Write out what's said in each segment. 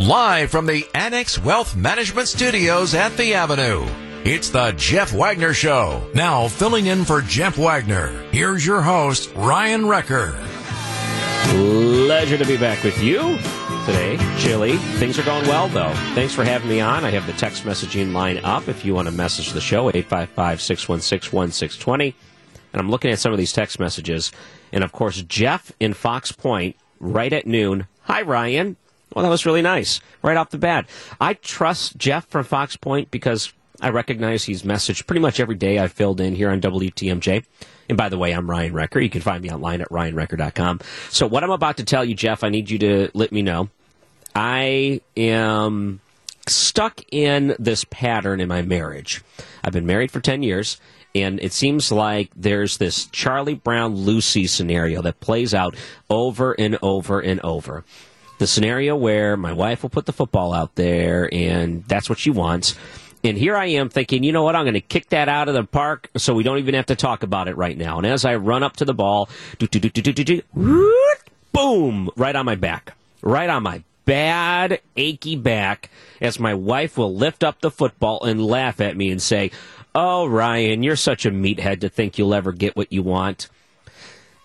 Live from the Annex Wealth Management Studios at the Avenue, it's the Jeff Wagner Show. Now, filling in for Jeff Wagner, here's your host, Ryan Wrecker. Pleasure to be back with you today. Chilly. Things are going well, though. Thanks for having me on. I have the text messaging line up if you want to message the show, 855 616 1620. And I'm looking at some of these text messages. And of course, Jeff in Fox Point, right at noon. Hi, Ryan. Well, that was really nice. Right off the bat. I trust Jeff from Fox Point because I recognize he's messaged pretty much every day I've filled in here on WTMJ. And by the way, I'm Ryan Wrecker. You can find me online at ryanwrecker.com. So what I'm about to tell you, Jeff, I need you to let me know. I am stuck in this pattern in my marriage. I've been married for 10 years, and it seems like there's this Charlie Brown Lucy scenario that plays out over and over and over the scenario where my wife will put the football out there and that's what she wants. And here I am thinking, you know what? I'm going to kick that out of the park so we don't even have to talk about it right now. And as I run up to the ball, boom, right on my back, right on my bad, achy back, as my wife will lift up the football and laugh at me and say, Oh, Ryan, you're such a meathead to think you'll ever get what you want.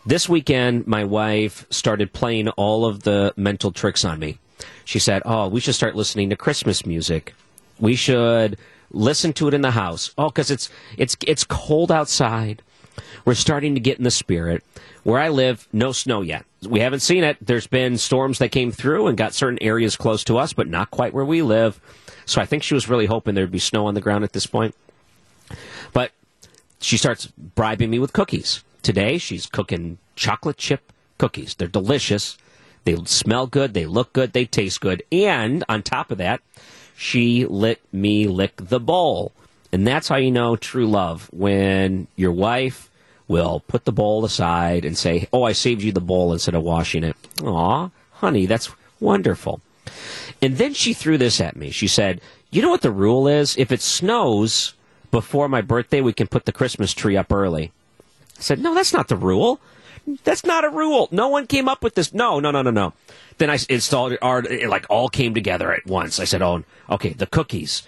This weekend, my wife started playing all of the mental tricks on me. She said, Oh, we should start listening to Christmas music. We should listen to it in the house. Oh, because it's, it's, it's cold outside. We're starting to get in the spirit. Where I live, no snow yet. We haven't seen it. There's been storms that came through and got certain areas close to us, but not quite where we live. So I think she was really hoping there'd be snow on the ground at this point. But she starts bribing me with cookies. Today, she's cooking chocolate chip cookies. They're delicious. They smell good. They look good. They taste good. And on top of that, she let me lick the bowl. And that's how you know true love when your wife will put the bowl aside and say, Oh, I saved you the bowl instead of washing it. Aw, honey, that's wonderful. And then she threw this at me. She said, You know what the rule is? If it snows before my birthday, we can put the Christmas tree up early. I said, No, that's not the rule. That's not a rule. No one came up with this. No, no, no, no, no. Then I installed it, it like all came together at once. I said, Oh, okay, the cookies,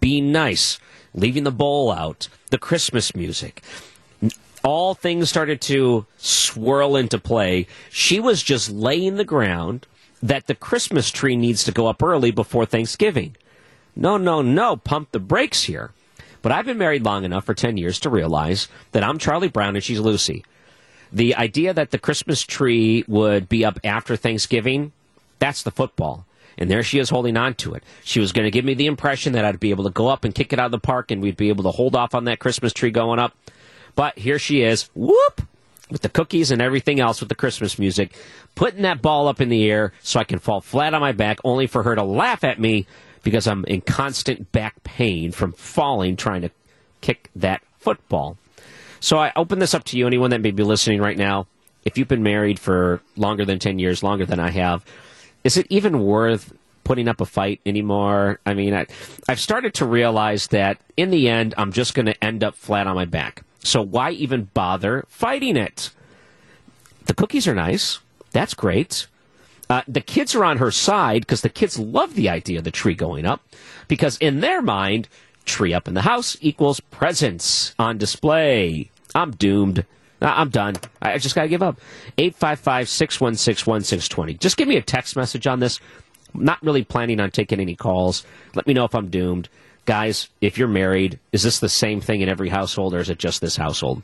being nice, leaving the bowl out, the Christmas music. All things started to swirl into play. She was just laying the ground that the Christmas tree needs to go up early before Thanksgiving. No, no, no, pump the brakes here. But I've been married long enough for 10 years to realize that I'm Charlie Brown and she's Lucy. The idea that the Christmas tree would be up after Thanksgiving, that's the football. And there she is holding on to it. She was going to give me the impression that I'd be able to go up and kick it out of the park and we'd be able to hold off on that Christmas tree going up. But here she is, whoop, with the cookies and everything else with the Christmas music, putting that ball up in the air so I can fall flat on my back, only for her to laugh at me because I'm in constant back pain from falling trying to kick that football. So I open this up to you, anyone that may be listening right now. If you've been married for longer than 10 years, longer than I have, is it even worth putting up a fight anymore? I mean, I, I've started to realize that in the end, I'm just going to end up flat on my back. So why even bother fighting it? The cookies are nice. That's great. Uh, the kids are on her side because the kids love the idea of the tree going up because in their mind, tree up in the house equals presents on display. I'm doomed. I'm done. I just got to give up. 855 616 1620. Just give me a text message on this. Not really planning on taking any calls. Let me know if I'm doomed. Guys, if you're married, is this the same thing in every household or is it just this household?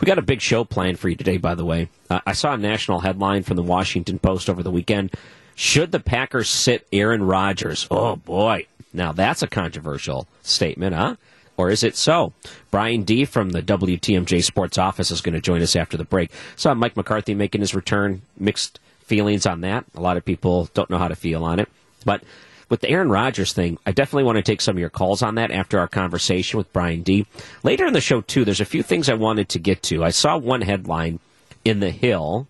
We got a big show planned for you today, by the way. Uh, I saw a national headline from the Washington Post over the weekend. Should the Packers sit Aaron Rodgers? Oh, boy. Now, that's a controversial statement, huh? Or is it so? Brian D. from the WTMJ Sports Office is going to join us after the break. Saw Mike McCarthy making his return. Mixed feelings on that. A lot of people don't know how to feel on it. But with the Aaron Rodgers thing, I definitely want to take some of your calls on that after our conversation with Brian D. Later in the show, too, there's a few things I wanted to get to. I saw one headline in The Hill,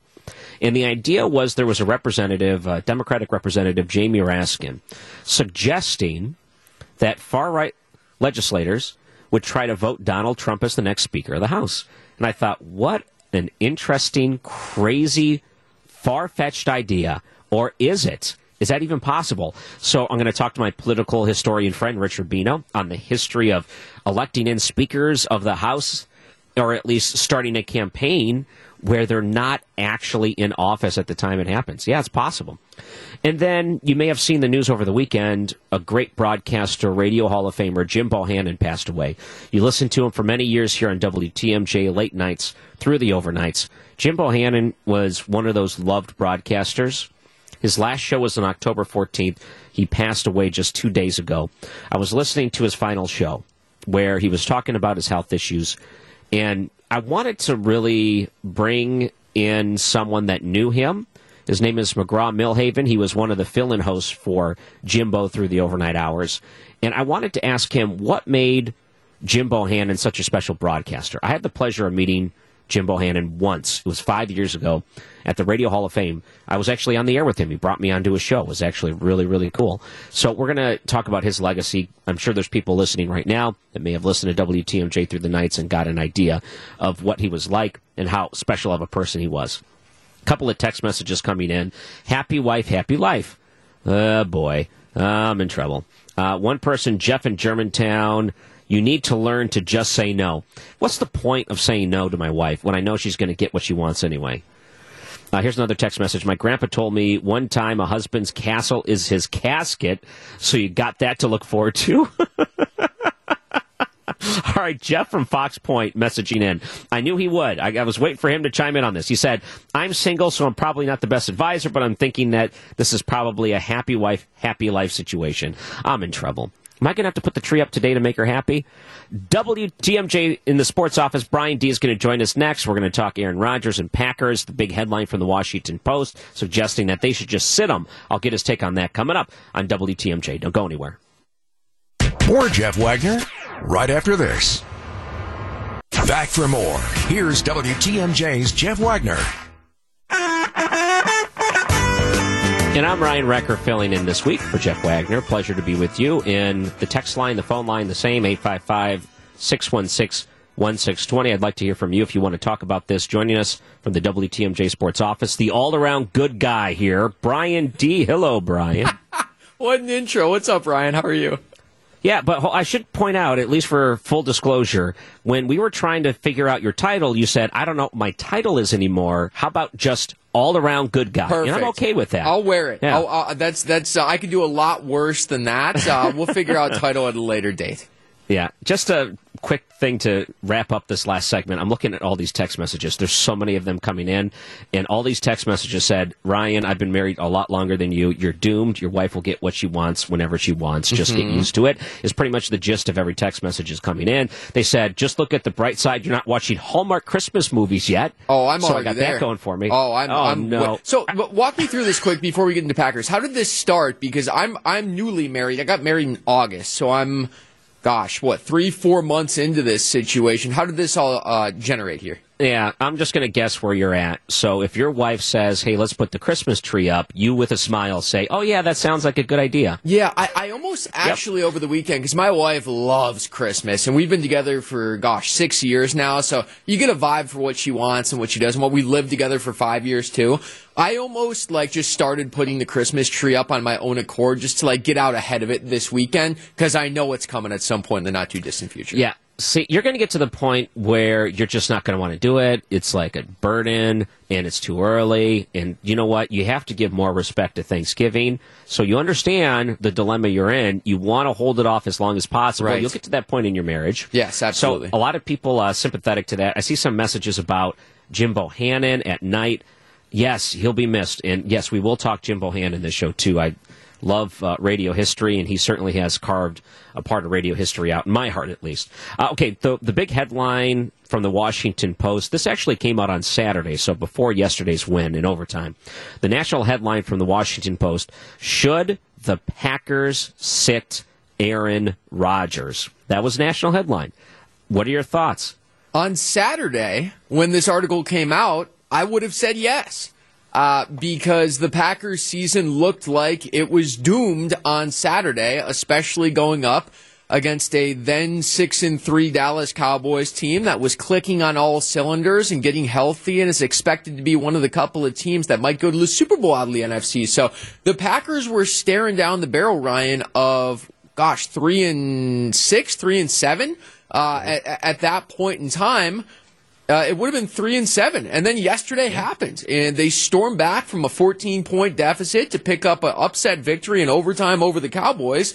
and the idea was there was a representative, a Democratic representative, Jamie Raskin, suggesting that far right legislators would try to vote Donald Trump as the next Speaker of the House. And I thought, what an interesting, crazy, far fetched idea. Or is it? Is that even possible? So I'm going to talk to my political historian friend Rich Rubino on the history of electing in speakers of the House, or at least starting a campaign where they're not actually in office at the time it happens. Yeah, it's possible. And then you may have seen the news over the weekend. A great broadcaster, Radio Hall of Famer Jim Bohannon passed away. You listened to him for many years here on WTMJ late nights through the overnights. Jim Bohannon was one of those loved broadcasters. His last show was on October 14th. He passed away just two days ago. I was listening to his final show where he was talking about his health issues. And I wanted to really bring in someone that knew him. His name is McGraw Milhaven. He was one of the fill in hosts for Jimbo through the overnight hours. And I wanted to ask him what made Jim Bohannon such a special broadcaster. I had the pleasure of meeting Jim Bohannon once. It was five years ago at the Radio Hall of Fame. I was actually on the air with him. He brought me onto a show. It was actually really, really cool. So we're going to talk about his legacy. I'm sure there's people listening right now that may have listened to WTMJ through the nights and got an idea of what he was like and how special of a person he was. A couple of text messages coming in. Happy wife, happy life. Oh boy, I'm in trouble. Uh, one person, Jeff in Germantown. You need to learn to just say no. What's the point of saying no to my wife when I know she's going to get what she wants anyway? Uh, here's another text message. My grandpa told me one time a husband's castle is his casket, so you got that to look forward to. All right, Jeff from Fox Point messaging in. I knew he would. I, I, was waiting for him to chime in on this. He said, I'm single, so I'm probably not the best advisor, but I'm thinking that this is probably a happy wife, happy life situation. I'm in trouble. Am I going to have to put the tree up today to make her happy? WTMJ in the sports office, Brian D is going to join us next. We're going to talk Aaron Rodgers and Packers, the big headline from the Washington Post suggesting that they should just sit them. I'll get his take on that coming up on WTMJ. Don't go anywhere. More Jeff Wagner right after this. Back for more. Here's WTMJ's Jeff Wagner. And I'm Ryan Wrecker filling in this week for Jeff Wagner. Pleasure to be with you. In the text line, the phone line, the same 855 616 1620. I'd like to hear from you if you want to talk about this. Joining us from the WTMJ Sports office, the all around good guy here, Brian D. Hello, Brian. what an intro. What's up, Ryan? How are you? Yeah, but I should point out, at least for full disclosure, when we were trying to figure out your title, you said, I don't know what my title is anymore. How about just all around good guy? Perfect. And I'm okay with that. I'll wear it. Yeah. Uh, that's, that's, uh, I can do a lot worse than that. Uh, we'll figure out title at a later date. Yeah, just a quick thing to wrap up this last segment. I'm looking at all these text messages. There's so many of them coming in, and all these text messages said, "Ryan, I've been married a lot longer than you. You're doomed. Your wife will get what she wants whenever she wants. Just mm-hmm. get used to it." Is pretty much the gist of every text message is coming in. They said, "Just look at the bright side. You're not watching Hallmark Christmas movies yet." Oh, I'm so I got there. that going for me. Oh, I'm. Oh I'm, no. So walk me through this quick before we get into Packers. How did this start? Because I'm I'm newly married. I got married in August, so I'm gosh, what, three, four months into this situation. How did this all uh, generate here? Yeah, I'm just going to guess where you're at. So if your wife says, hey, let's put the Christmas tree up, you with a smile say, oh, yeah, that sounds like a good idea. Yeah, I, I almost actually yep. over the weekend, because my wife loves Christmas, and we've been together for, gosh, six years now. So you get a vibe for what she wants and what she does, and what we lived together for five years too. I almost like just started putting the Christmas tree up on my own accord just to like get out ahead of it this weekend because I know it's coming at some point in the not too distant future. Yeah, see, you're going to get to the point where you're just not going to want to do it. It's like a burden and it's too early. And you know what? You have to give more respect to Thanksgiving. So you understand the dilemma you're in. You want to hold it off as long as possible. Right. You'll get to that point in your marriage. Yes, absolutely. So a lot of people uh, sympathetic to that. I see some messages about Jim Bohannon at night. Yes, he'll be missed. And yes, we will talk Jim Bohannon in this show too. I love uh, radio history, and he certainly has carved a part of radio history out in my heart, at least. Uh, okay, the the big headline from the Washington Post. This actually came out on Saturday, so before yesterday's win in overtime. The national headline from the Washington Post: Should the Packers sit Aaron Rodgers? That was national headline. What are your thoughts? On Saturday, when this article came out, I would have said yes uh, because the Packers season looked like it was doomed on Saturday, especially going up against a then six and three Dallas Cowboys team that was clicking on all cylinders and getting healthy and is expected to be one of the couple of teams that might go to the Super Bowl out of the NFC. So the Packers were staring down the barrel, Ryan, of gosh, three and six, three and seven uh, at, at that point in time. Uh, it would have been three and seven. And then yesterday happened, and they stormed back from a 14 point deficit to pick up an upset victory in overtime over the Cowboys.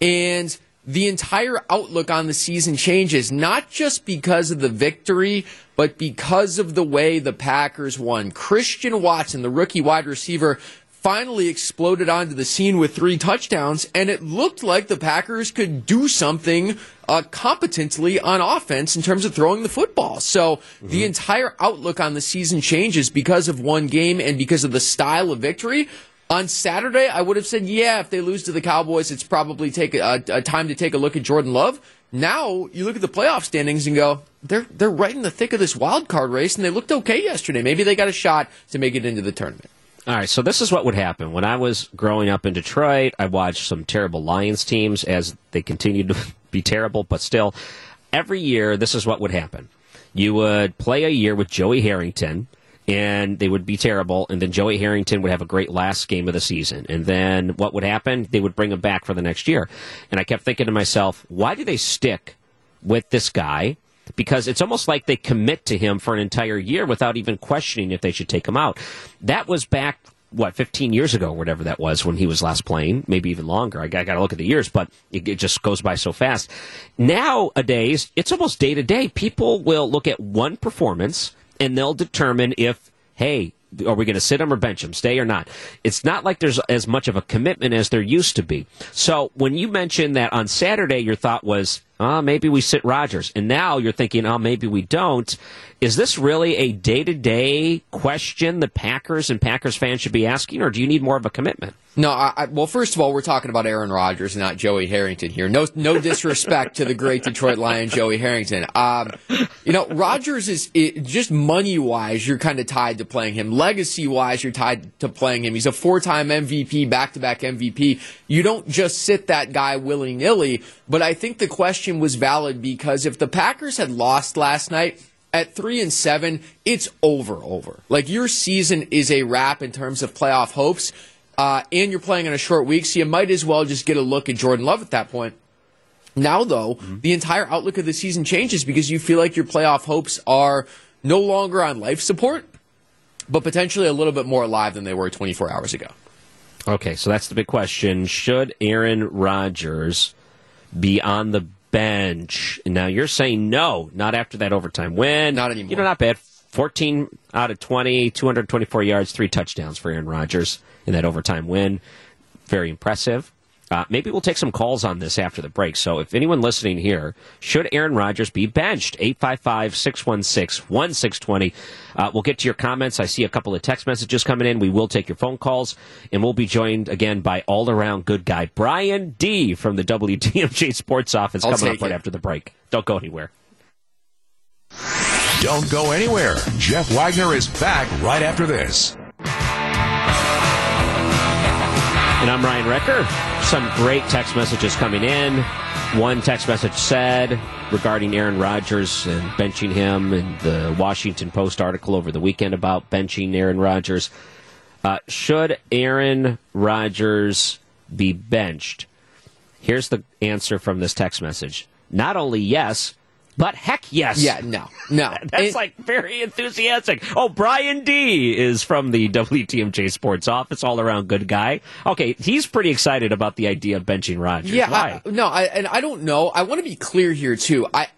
And the entire outlook on the season changes, not just because of the victory, but because of the way the Packers won. Christian Watson, the rookie wide receiver, finally exploded onto the scene with three touchdowns, and it looked like the Packers could do something uh, competently on offense in terms of throwing the football. So mm-hmm. the entire outlook on the season changes because of one game and because of the style of victory. On Saturday, I would have said, yeah, if they lose to the Cowboys, it's probably take a, a time to take a look at Jordan Love. Now you look at the playoff standings and go, they're they're right in the thick of this wild card race, and they looked okay yesterday. Maybe they got a shot to make it into the tournament. All right, so this is what would happen. When I was growing up in Detroit, I watched some terrible Lions teams as they continued to be terrible, but still, every year, this is what would happen. You would play a year with Joey Harrington, and they would be terrible, and then Joey Harrington would have a great last game of the season. And then what would happen? They would bring him back for the next year. And I kept thinking to myself, why do they stick with this guy? Because it's almost like they commit to him for an entire year without even questioning if they should take him out. That was back what 15 years ago, whatever that was when he was last playing, maybe even longer. I got, to look at the years, but it, it, just goes by so fast. Nowadays, it's almost day to day. People will look at one performance and they'll determine if, hey, are we going to sit him or bench him, stay or not? It's not like there's as much of a commitment as there used to be. So when you mentioned that on Saturday, your thought was, oh, maybe we sit Rodgers. And now you're thinking, oh, maybe we don't. Is this really a day to day question the Packers and Packers fans should be asking, or do you need more of a commitment? No, I, I, well, first of all, we're talking about Aaron Rodgers, not Joey Harrington here. No, no disrespect to the great Detroit Lion, Joey Harrington. Um, you know, Rodgers is it, just money wise, you're kind of tied to playing him. Legacy wise, you're tied to playing him. He's a four time MVP, back to back MVP. You don't just sit that guy willy nilly. But I think the question was valid because if the Packers had lost last night, at three and seven, it's over, over. Like your season is a wrap in terms of playoff hopes. Uh, and you're playing on a short week, so you might as well just get a look at Jordan Love at that point. Now, though, mm-hmm. the entire outlook of the season changes because you feel like your playoff hopes are no longer on life support, but potentially a little bit more alive than they were 24 hours ago. Okay, so that's the big question. Should Aaron Rodgers be on the bench? Now you're saying no, not after that overtime win. Not anymore. You know, not bad. 14 out of 20, 224 yards, three touchdowns for Aaron Rodgers in that overtime win. Very impressive. Uh, maybe we'll take some calls on this after the break. So if anyone listening here, should Aaron Rodgers be benched? 855-616-1620. Uh, we'll get to your comments. I see a couple of text messages coming in. We will take your phone calls, and we'll be joined again by all-around good guy Brian D. from the WTMJ Sports Office I'll coming up right it. after the break. Don't go anywhere. Don't go anywhere. Jeff Wagner is back right after this. And I'm Ryan Wrecker. Some great text messages coming in. One text message said regarding Aaron Rodgers and benching him, and the Washington Post article over the weekend about benching Aaron Rodgers. Uh, should Aaron Rodgers be benched? Here's the answer from this text message. Not only yes, but heck yes. Yeah, no, no. That's it, like very enthusiastic. Oh, Brian D is from the WTMJ Sports Office, all around good guy. Okay, he's pretty excited about the idea of benching Rodgers. Yeah, Why? I, no, I, and I don't know. I want to be clear here too. I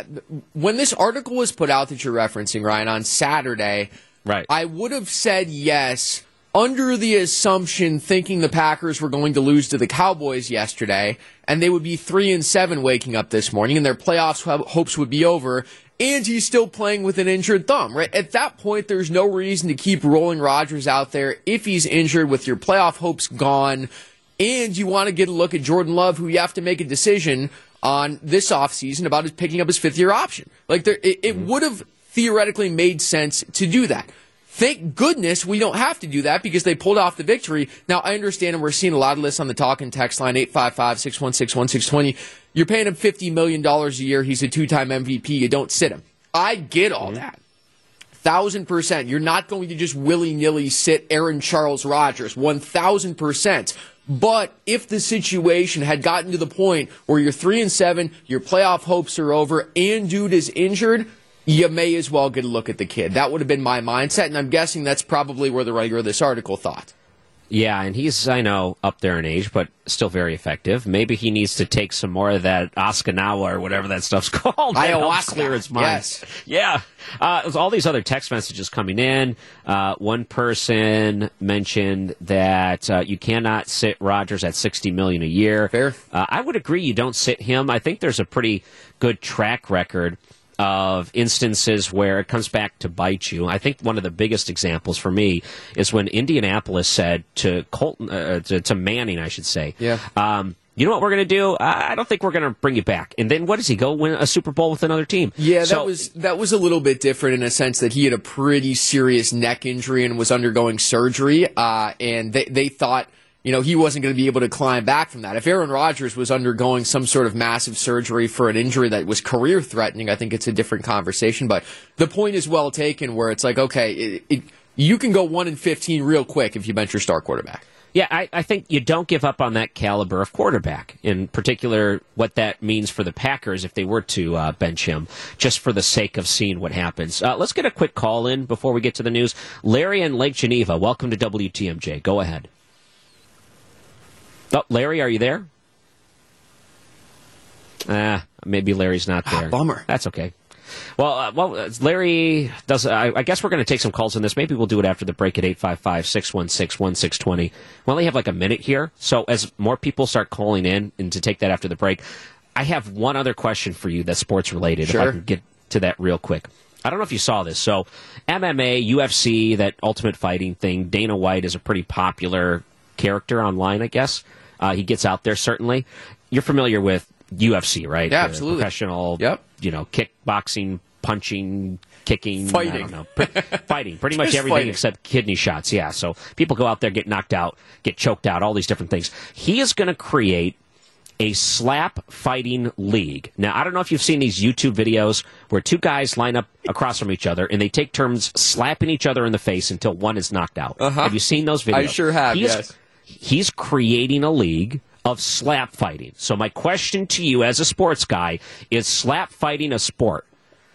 when this article was put out that you're referencing, Ryan, on Saturday, right? I would have said yes under the assumption thinking the Packers were going to lose to the Cowboys yesterday and they would be 3 and 7 waking up this morning and their playoffs hopes would be over and he's still playing with an injured thumb, right? At that point there's no reason to keep rolling Rodgers out there if he's injured with your playoff hopes gone and you want to get a look at Jordan Love who you have to make a decision on this offseason about his picking up his fifth year option. Like there, it, it mm-hmm. would have theoretically made sense to do that. Thank goodness we don't have to do that because they pulled off the victory. Now, I understand, and we're seeing a lot of this on the talk and text line 855 616 1620. You're paying him $50 million a year. He's a two time MVP. You don't sit him. I get all that. Thousand percent. You're not going to just willy nilly sit Aaron Charles Rodgers. One thousand percent. But if the situation had gotten to the point where you're three and seven, your playoff hopes are over, and dude is injured, you may as well get a look at the kid. That would have been my mindset, and I'm guessing that's probably where the writer of this article thought. Yeah, and he's, I know, up there in age, but still very effective. Maybe he needs to take some more of that Oskanawa or whatever that stuff's called. Ayahuasca. clear his mind. Yes. Yeah. Uh, there's all these other text messages coming in. Uh, one person mentioned that uh, you cannot sit Rodgers at 60 million a year. Fair. Uh, I would agree you don't sit him. I think there's a pretty good track record of instances where it comes back to bite you. I think one of the biggest examples for me is when Indianapolis said to Colton, uh, to, to Manning, I should say, Yeah. um, you know what we're going to do? I don't think we're going to bring you back. And then what does he go win a Super Bowl with another team? Yeah, that was that was a little bit different in a sense that he had a pretty serious neck injury and was undergoing surgery. Uh, and they they thought you know he wasn't going to be able to climb back from that. If Aaron Rodgers was undergoing some sort of massive surgery for an injury that was career threatening, I think it's a different conversation. But the point is well taken, where it's like okay, it, it, you can go one in fifteen real quick if you bench your star quarterback. Yeah, I, I think you don't give up on that caliber of quarterback. In particular, what that means for the Packers if they were to uh, bench him, just for the sake of seeing what happens. Uh, let's get a quick call in before we get to the news. Larry in Lake Geneva, welcome to WTMJ. Go ahead. Oh, Larry, are you there? Ah, maybe Larry's not there. bummer. That's okay. Well, uh, well, uh, Larry does. I, I guess we're going to take some calls on this. Maybe we'll do it after the break at 855-616-1620. We only have like a minute here, so as more people start calling in and to take that after the break, I have one other question for you that's sports related. If I Sure. can get to that real quick. I don't know if you saw this. So, MMA, UFC, that Ultimate Fighting thing. Dana White is a pretty popular character online, I guess. Uh, he gets out there certainly. You're familiar with UFC, right? Yeah, The absolutely. Professional, Yep. you know, kickboxing, punching, kicking, Fighting. I don't know, fighting, pretty much everything fighting. except kidney shots. Yeah, so people go out there, get knocked out, get choked out, all these different things. He is going to create a slap fighting league. Now, I don't know if you've seen these YouTube videos where two guys line up across from each other and they take turns slapping each other in the face until one is knocked out. Uh-huh. Have you seen those videos? I sure have, He is- yes. He's creating a league of slap fighting. So my question to you as a sports guy is slap fighting a sport?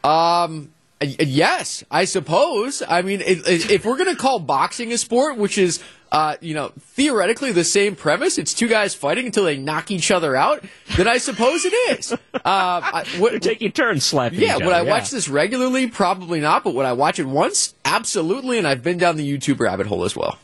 Um, yes, I suppose. I mean, if, if we're going to call boxing a sport, which is, uh, you know, theoretically the same premise, it's two guys fighting until they knock each other out, then I suppose it is. Uh, I, what, They're taking turns slapping yeah, each would I other, watch this regularly? Probably not, but would I watch it once? Absolutely, and I've been down the YouTube rabbit hole as well.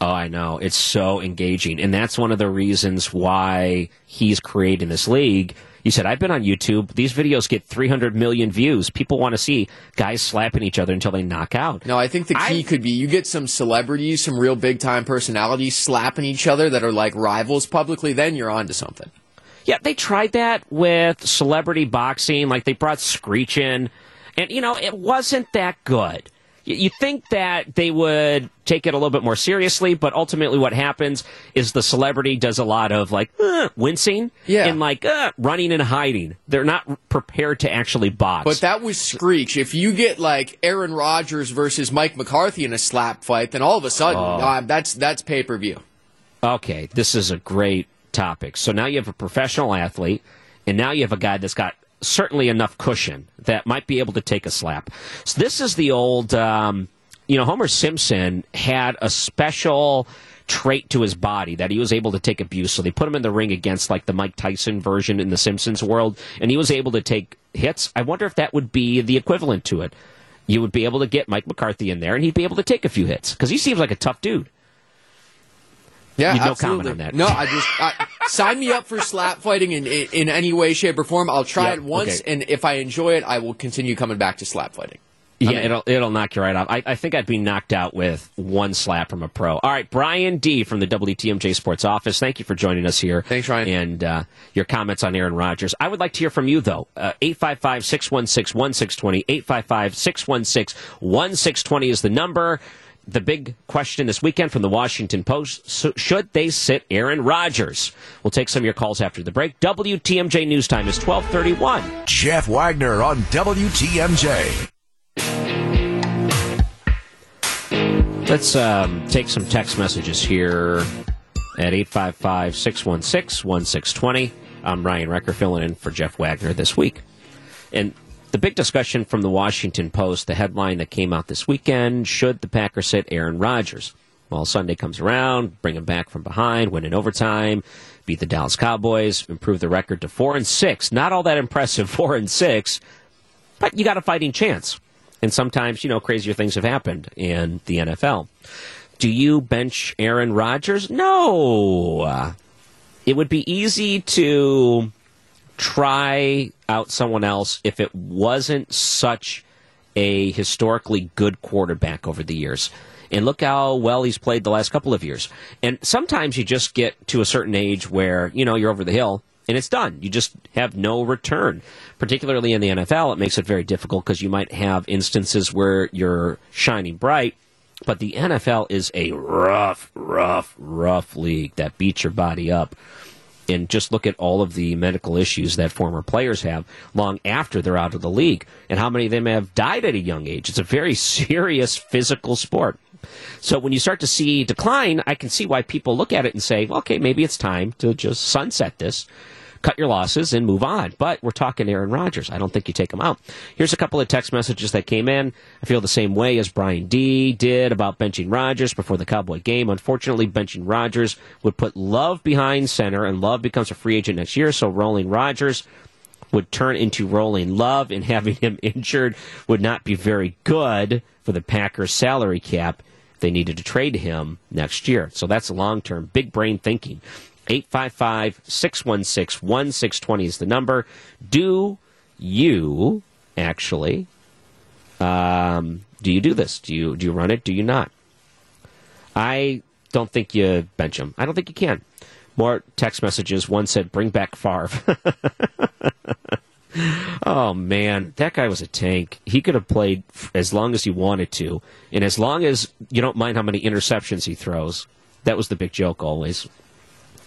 Oh, I know. It's so engaging. And that's one of the reasons why he's creating this league. You said, I've been on YouTube. These videos get 300 million views. People want to see guys slapping each other until they knock out. No, I think the key I- could be you get some celebrities, some real big time personalities slapping each other that are like rivals publicly, then you're onto something. Yeah, they tried that with celebrity boxing. Like they brought Screech in, and you know it wasn't that good. You think that they would take it a little bit more seriously, but ultimately, what happens is the celebrity does a lot of like uh, wincing Yeah. and like uh, running and hiding. They're not prepared to actually box. But that was Screech. If you get like Aaron Rodgers versus Mike McCarthy in a slap fight, then all of a sudden uh, that's that's pay per view. Okay, this is a great topic. So now you have a professional athlete, and now you have a guy that's got certainly enough cushion that might be able to take a slap. So this is the old, um, you know, Homer Simpson had a special trait to his body that he was able to take abuse. So they put him in the ring against like the Mike Tyson version in the Simpsons world, and he was able to take hits. I wonder if that would be the equivalent to it. You would be able to get Mike McCarthy in there, and he'd be able to take a few hits because he seems like a tough dude. Yeah, no absolutely. comment on that. No, I just I, sign me up for slap fighting in, in in any way, shape, or form. I'll try Yeah, it once, okay. and if I enjoy it, I will continue coming back to slap fighting. Yeah, I mean, it'll it'll knock you right off. I, I think I'd be knocked out with one slap from a pro. All right, Brian D from the WTMJ Sports Office. Thank you for joining us here. Thanks, Ryan. And uh, your comments on Aaron Rodgers. I would like to hear from you though. Uh, eight five five six one six one six twenty. Eight five five six one six one six twenty is the number. The big question this weekend from the Washington Post so should they sit Aaron Rodgers? We'll take some of your calls after the break. WTMJ News Time is 1231. Jeff Wagner on WTMJ. Let's um, take some text messages here at 855 616 1620. I'm Ryan Wrecker filling in for Jeff Wagner this week. And the big discussion from the Washington Post, the headline that came out this weekend should the Packers sit Aaron Rodgers? Well, Sunday comes around, bring him back from behind, win in overtime, beat the Dallas Cowboys, improve the record to 4 and 6. Not all that impressive, 4 and 6, but you got a fighting chance. And sometimes, you know, crazier things have happened in the NFL. Do you bench Aaron Rodgers? No. It would be easy to try out someone else if it wasn't such a historically good quarterback over the years. And look how well he's played the last couple of years. And sometimes you just get to a certain age where, you know, you're over the hill and it's done. You just have no return. Particularly in the NFL, it makes it very difficult because you might have instances where you're shining bright, but the NFL is a rough, rough, rough league that beats your body up. And just look at all of the medical issues that former players have long after they're out of the league, and how many of them have died at a young age. It's a very serious physical sport. So when you start to see decline, I can see why people look at it and say, okay, maybe it's time to just sunset this cut your losses and move on. But we're talking Aaron Rodgers. I don't think you take him out. Here's a couple of text messages that came in. I feel the same way as Brian D did about benching Rodgers before the Cowboy game. Unfortunately, benching Rodgers would put Love behind center, and Love becomes a free agent next year. So rolling Rodgers would turn into rolling Love, and having him injured would not be very good for the Packers' salary cap. They needed to trade him next year. So that's long term, big brain thinking. 855 616 1620 is the number. Do you actually um, do you do this? Do you do you run it? Do you not? I don't think you bench him. I don't think you can. More text messages. One said, "Bring back Favre." oh man, that guy was a tank. He could have played as long as he wanted to, and as long as you don't mind how many interceptions he throws. That was the big joke always.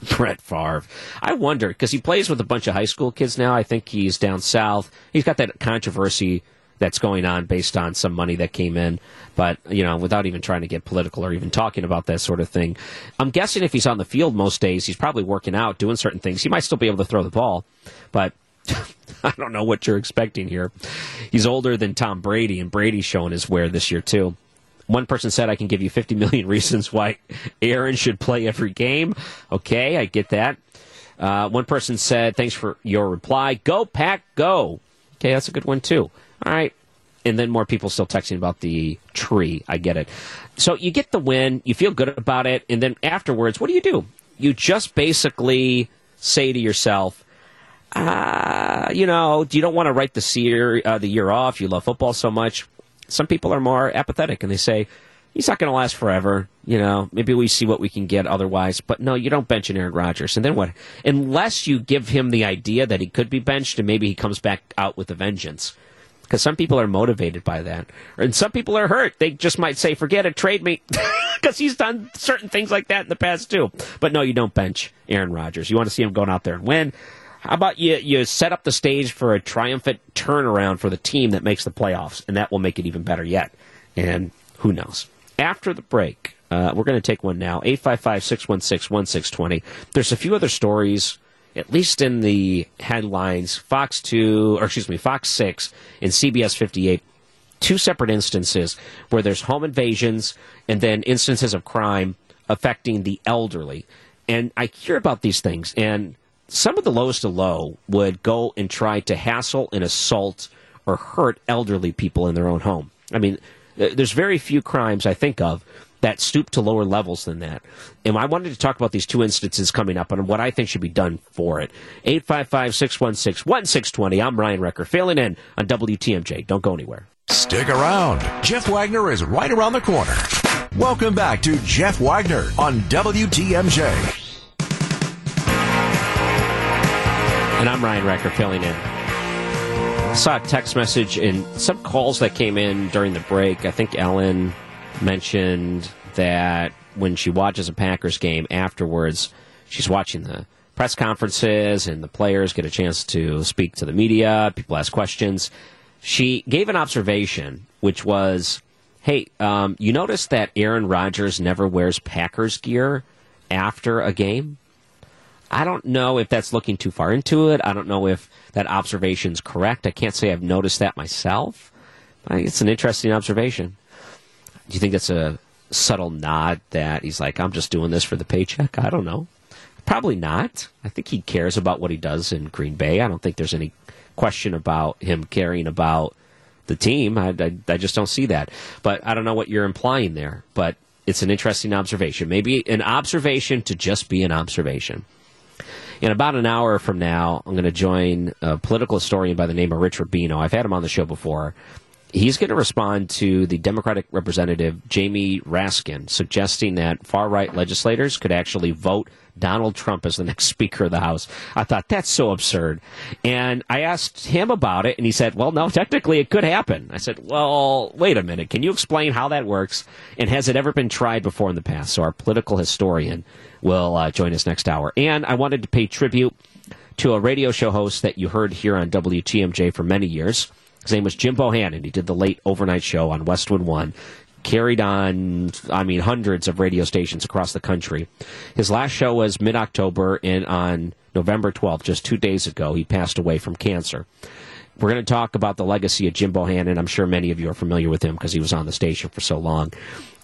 Brett Favre. I wonder because he plays with a bunch of high school kids now. I think he's down south. He's got that controversy that's going on based on some money that came in. But, you know, without even trying to get political or even talking about that sort of thing, I'm guessing if he's on the field most days, he's probably working out, doing certain things. He might still be able to throw the ball, but I don't know what you're expecting here. He's older than Tom Brady, and Brady's showing his wear this year, too. One person said, I can give you 50 million reasons why Aaron should play every game. Okay, I get that. Uh, one person said, thanks for your reply. Go, Pack, go. Okay, that's a good one, too. All right. And then more people still texting about the tree. I get it. So you get the win, you feel good about it, and then afterwards, what do you do? You just basically say to yourself, uh, you know, you don't want to write the year, uh, the year off. You love football so much some people are more apathetic and they say, he's not going to last forever. You know, maybe we see what we can get otherwise. But no, you don't bench an Aaron Rodgers. And then what? Unless you give him the idea that he could be benched and maybe he comes back out with a vengeance. Because some people are motivated by that. And some people are hurt. They just might say, forget it, trade me. Because he's done certain things like that in the past, too. But no, you don't bench Aaron Rodgers. You want to see him going out there and win. How about you, you set up the stage for a triumphant turnaround for the team that makes the playoffs, and that will make it even better yet. And who knows? After the break, uh, we're going to take one now 855 616 1620. There's a few other stories, at least in the headlines Fox 2, or excuse me, Fox 6 and CBS 58 two separate instances where there's home invasions and then instances of crime affecting the elderly. And I hear about these things, and some of the lowest of low would go and try to hassle and assault or hurt elderly people in their own home. I mean, uh, there's very few crimes I think of that stoop to lower levels than that. And I wanted to talk about these two instances coming up and what I think should be done for it. 855 616 1620. I'm Ryan Wrecker, filling in on WTMJ. Don't go anywhere. Stick around. Jeff Wagner is right around the corner. Welcome back to Jeff Wagner on WTMJ. And I'm Ryan Wrecker filling in. I saw a text message and some calls that came in during the break. I think Ellen mentioned that when she watches a Packers game afterwards, she's watching the press conferences and the players get a chance to speak to the media, people ask questions. She gave an observation, which was hey, um, you notice that Aaron Rodgers never wears Packers gear after a game? I don't know if that's looking too far into it. I don't know if that observation's correct. I can't say I've noticed that myself. It's an interesting observation. Do you think that's a subtle nod that he's like, I'm just doing this for the paycheck? I don't know. Probably not. I think he cares about what he does in Green Bay. I don't think there's any question about him caring about the team. I, I, I just don't see that. But I don't know what you're implying there. But it's an interesting observation. Maybe an observation to just be an observation. In about an hour from now, I'm going to join a political historian by the name of Rich Rubino. I've had him on the show before. He's going to respond to the Democratic Representative Jamie Raskin suggesting that far right legislators could actually vote Donald Trump as the next Speaker of the House. I thought that's so absurd. And I asked him about it, and he said, Well, no, technically it could happen. I said, Well, wait a minute. Can you explain how that works? And has it ever been tried before in the past? So our political historian will uh, join us next hour. And I wanted to pay tribute to a radio show host that you heard here on WTMJ for many years. His name was Jim Bohannon. He did the late overnight show on Westwood One carried on, I mean, hundreds of radio stations across the country. His last show was mid October, and on November 12th, just two days ago, he passed away from cancer. We're going to talk about the legacy of Jim Bohannon. I'm sure many of you are familiar with him because he was on the station for so long.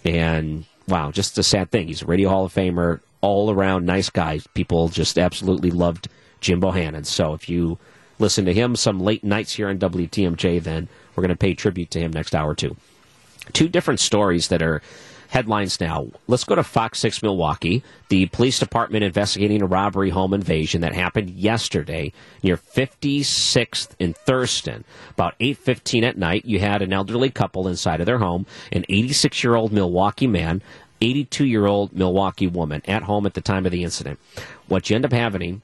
And wow, just a sad thing. He's a Radio Hall of Famer, all around nice guy. People just absolutely loved Jim Bohannon. So if you listen to him some late nights here on WTMJ, then we're going to pay tribute to him next hour, too two different stories that are headlines now. Let's go to Fox 6 Milwaukee. The police department investigating a robbery home invasion that happened yesterday near 56th and Thurston. About 8:15 at night, you had an elderly couple inside of their home, an 86-year-old Milwaukee man, 82-year-old Milwaukee woman at home at the time of the incident. What you end up having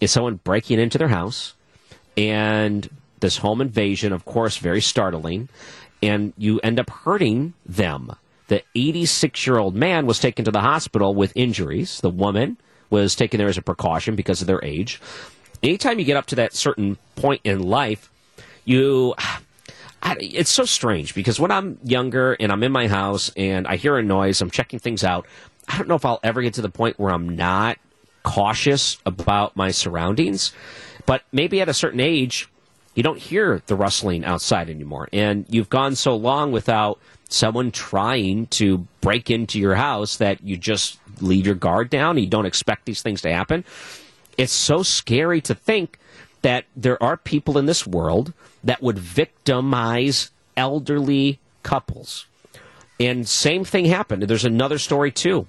is someone breaking into their house and this home invasion, of course, very startling and you end up hurting them. The 86 year old man was taken to the hospital with injuries. The woman was taken there as a precaution because of their age. Anytime you get up to that certain point in life, you. it's so strange because when I'm younger and I'm in my house and I hear a noise, I'm checking things out. I don't know if I'll ever get to the point where I'm not cautious about my surroundings. But maybe at a certain age, you don't hear the rustling outside anymore. And you've gone so long without someone trying to break into your house that you just leave your guard down. You don't expect these things to happen. It's so scary to think that there are people in this world that would victimize elderly couples. And same thing happened. There's another story too.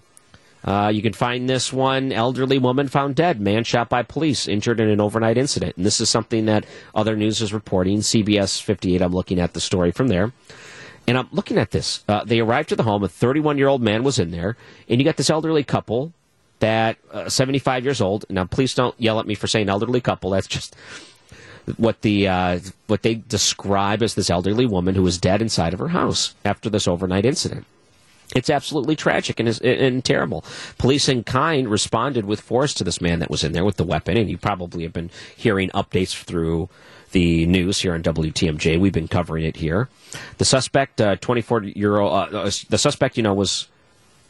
Uh, you can find this one elderly woman found dead, man shot by police, injured in an overnight incident. And this is something that other news is reporting. CBS 58, I'm looking at the story from there. And I'm looking at this. Uh, they arrived to the home. A 31 year old man was in there. And you got this elderly couple that, uh, 75 years old. Now, please don't yell at me for saying elderly couple. That's just what the uh, what they describe as this elderly woman who was dead inside of her house after this overnight incident. It's absolutely tragic and, and terrible. Police in kind responded with force to this man that was in there with the weapon, and you probably have been hearing updates through the news here on WTMJ. We've been covering it here. The suspect, uh, 24 year old, uh, uh, the suspect, you know, was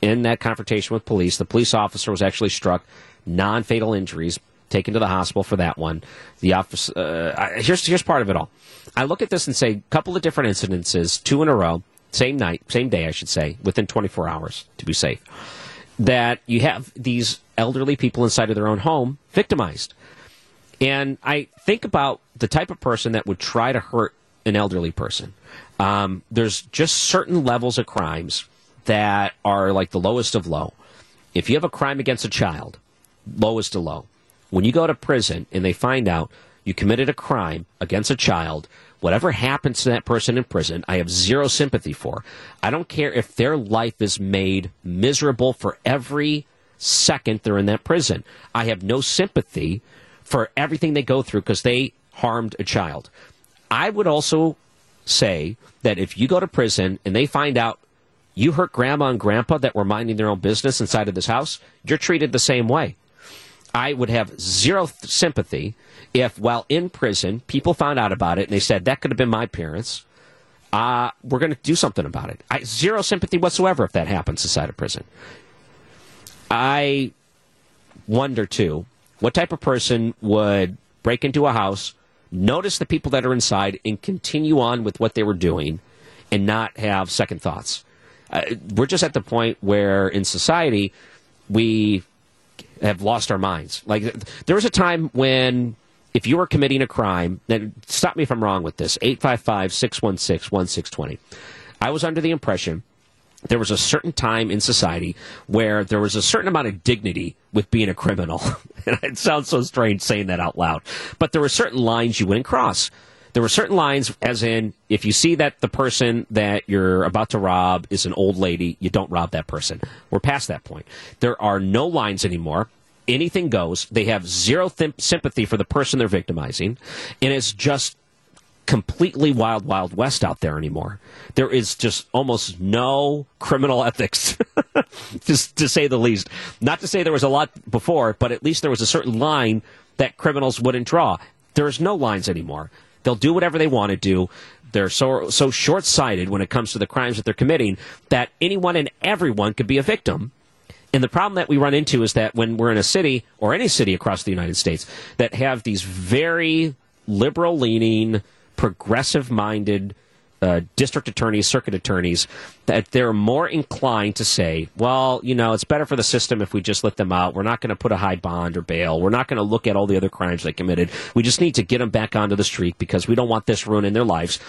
in that confrontation with police. The police officer was actually struck, non fatal injuries, taken to the hospital for that one. The office, uh, here's here's part of it all. I look at this and say, a couple of different incidences, two in a row same night, same day, I should say, within 24 hours to be safe, that you have these elderly people inside of their own home victimized. And I think about the type of person that would try to hurt an elderly person. Um, there's just certain levels of crimes that are like the lowest of low. If you have a crime against a child, lowest of low. When you go to prison and they find out you committed a crime against a child Whatever happens to that person in prison, I have zero sympathy for. I don't care if their life is made miserable for every second they're in that prison. I have no sympathy for everything they go through because they harmed a child. I would also say that if you go to prison and they find out you hurt grandma and grandpa that were minding their own business inside of this house, you're treated the same way. I would have zero th- sympathy if, while in prison, people found out about it and they said that could have been my parents. Uh, we're going to do something about it. I, zero sympathy whatsoever if that happens inside of prison. I wonder too, what type of person would break into a house, notice the people that are inside, and continue on with what they were doing, and not have second thoughts. Uh, we're just at the point where in society we have lost our minds. Like there was a time when if you were committing a crime, then stop me if I'm wrong with this. 855 616 1620. I was under the impression there was a certain time in society where there was a certain amount of dignity with being a criminal. and it sounds so strange saying that out loud. But there were certain lines you wouldn't cross. There were certain lines, as in, if you see that the person that you're about to rob is an old lady, you don't rob that person. We're past that point. There are no lines anymore anything goes. They have zero th- sympathy for the person they're victimizing, and it's just completely wild, wild west out there anymore. There is just almost no criminal ethics, just to say the least. Not to say there was a lot before, but at least there was a certain line that criminals wouldn't draw. There's no lines anymore. They'll do whatever they want to do. They're so so short sighted when it comes to the crimes that they're committing that anyone and everyone could be a victim and the problem that we run into is that when we're in a city or any city across the United States that have these very liberal leaning, progressive minded uh, district attorneys, circuit attorneys, that they're more inclined to say, well, you know, it's better for the system if we just let them out. We're not going to put a high bond or bail. We're not going to look at all the other crimes they committed. We just need to get them back onto the street because we don't want this ruining their lives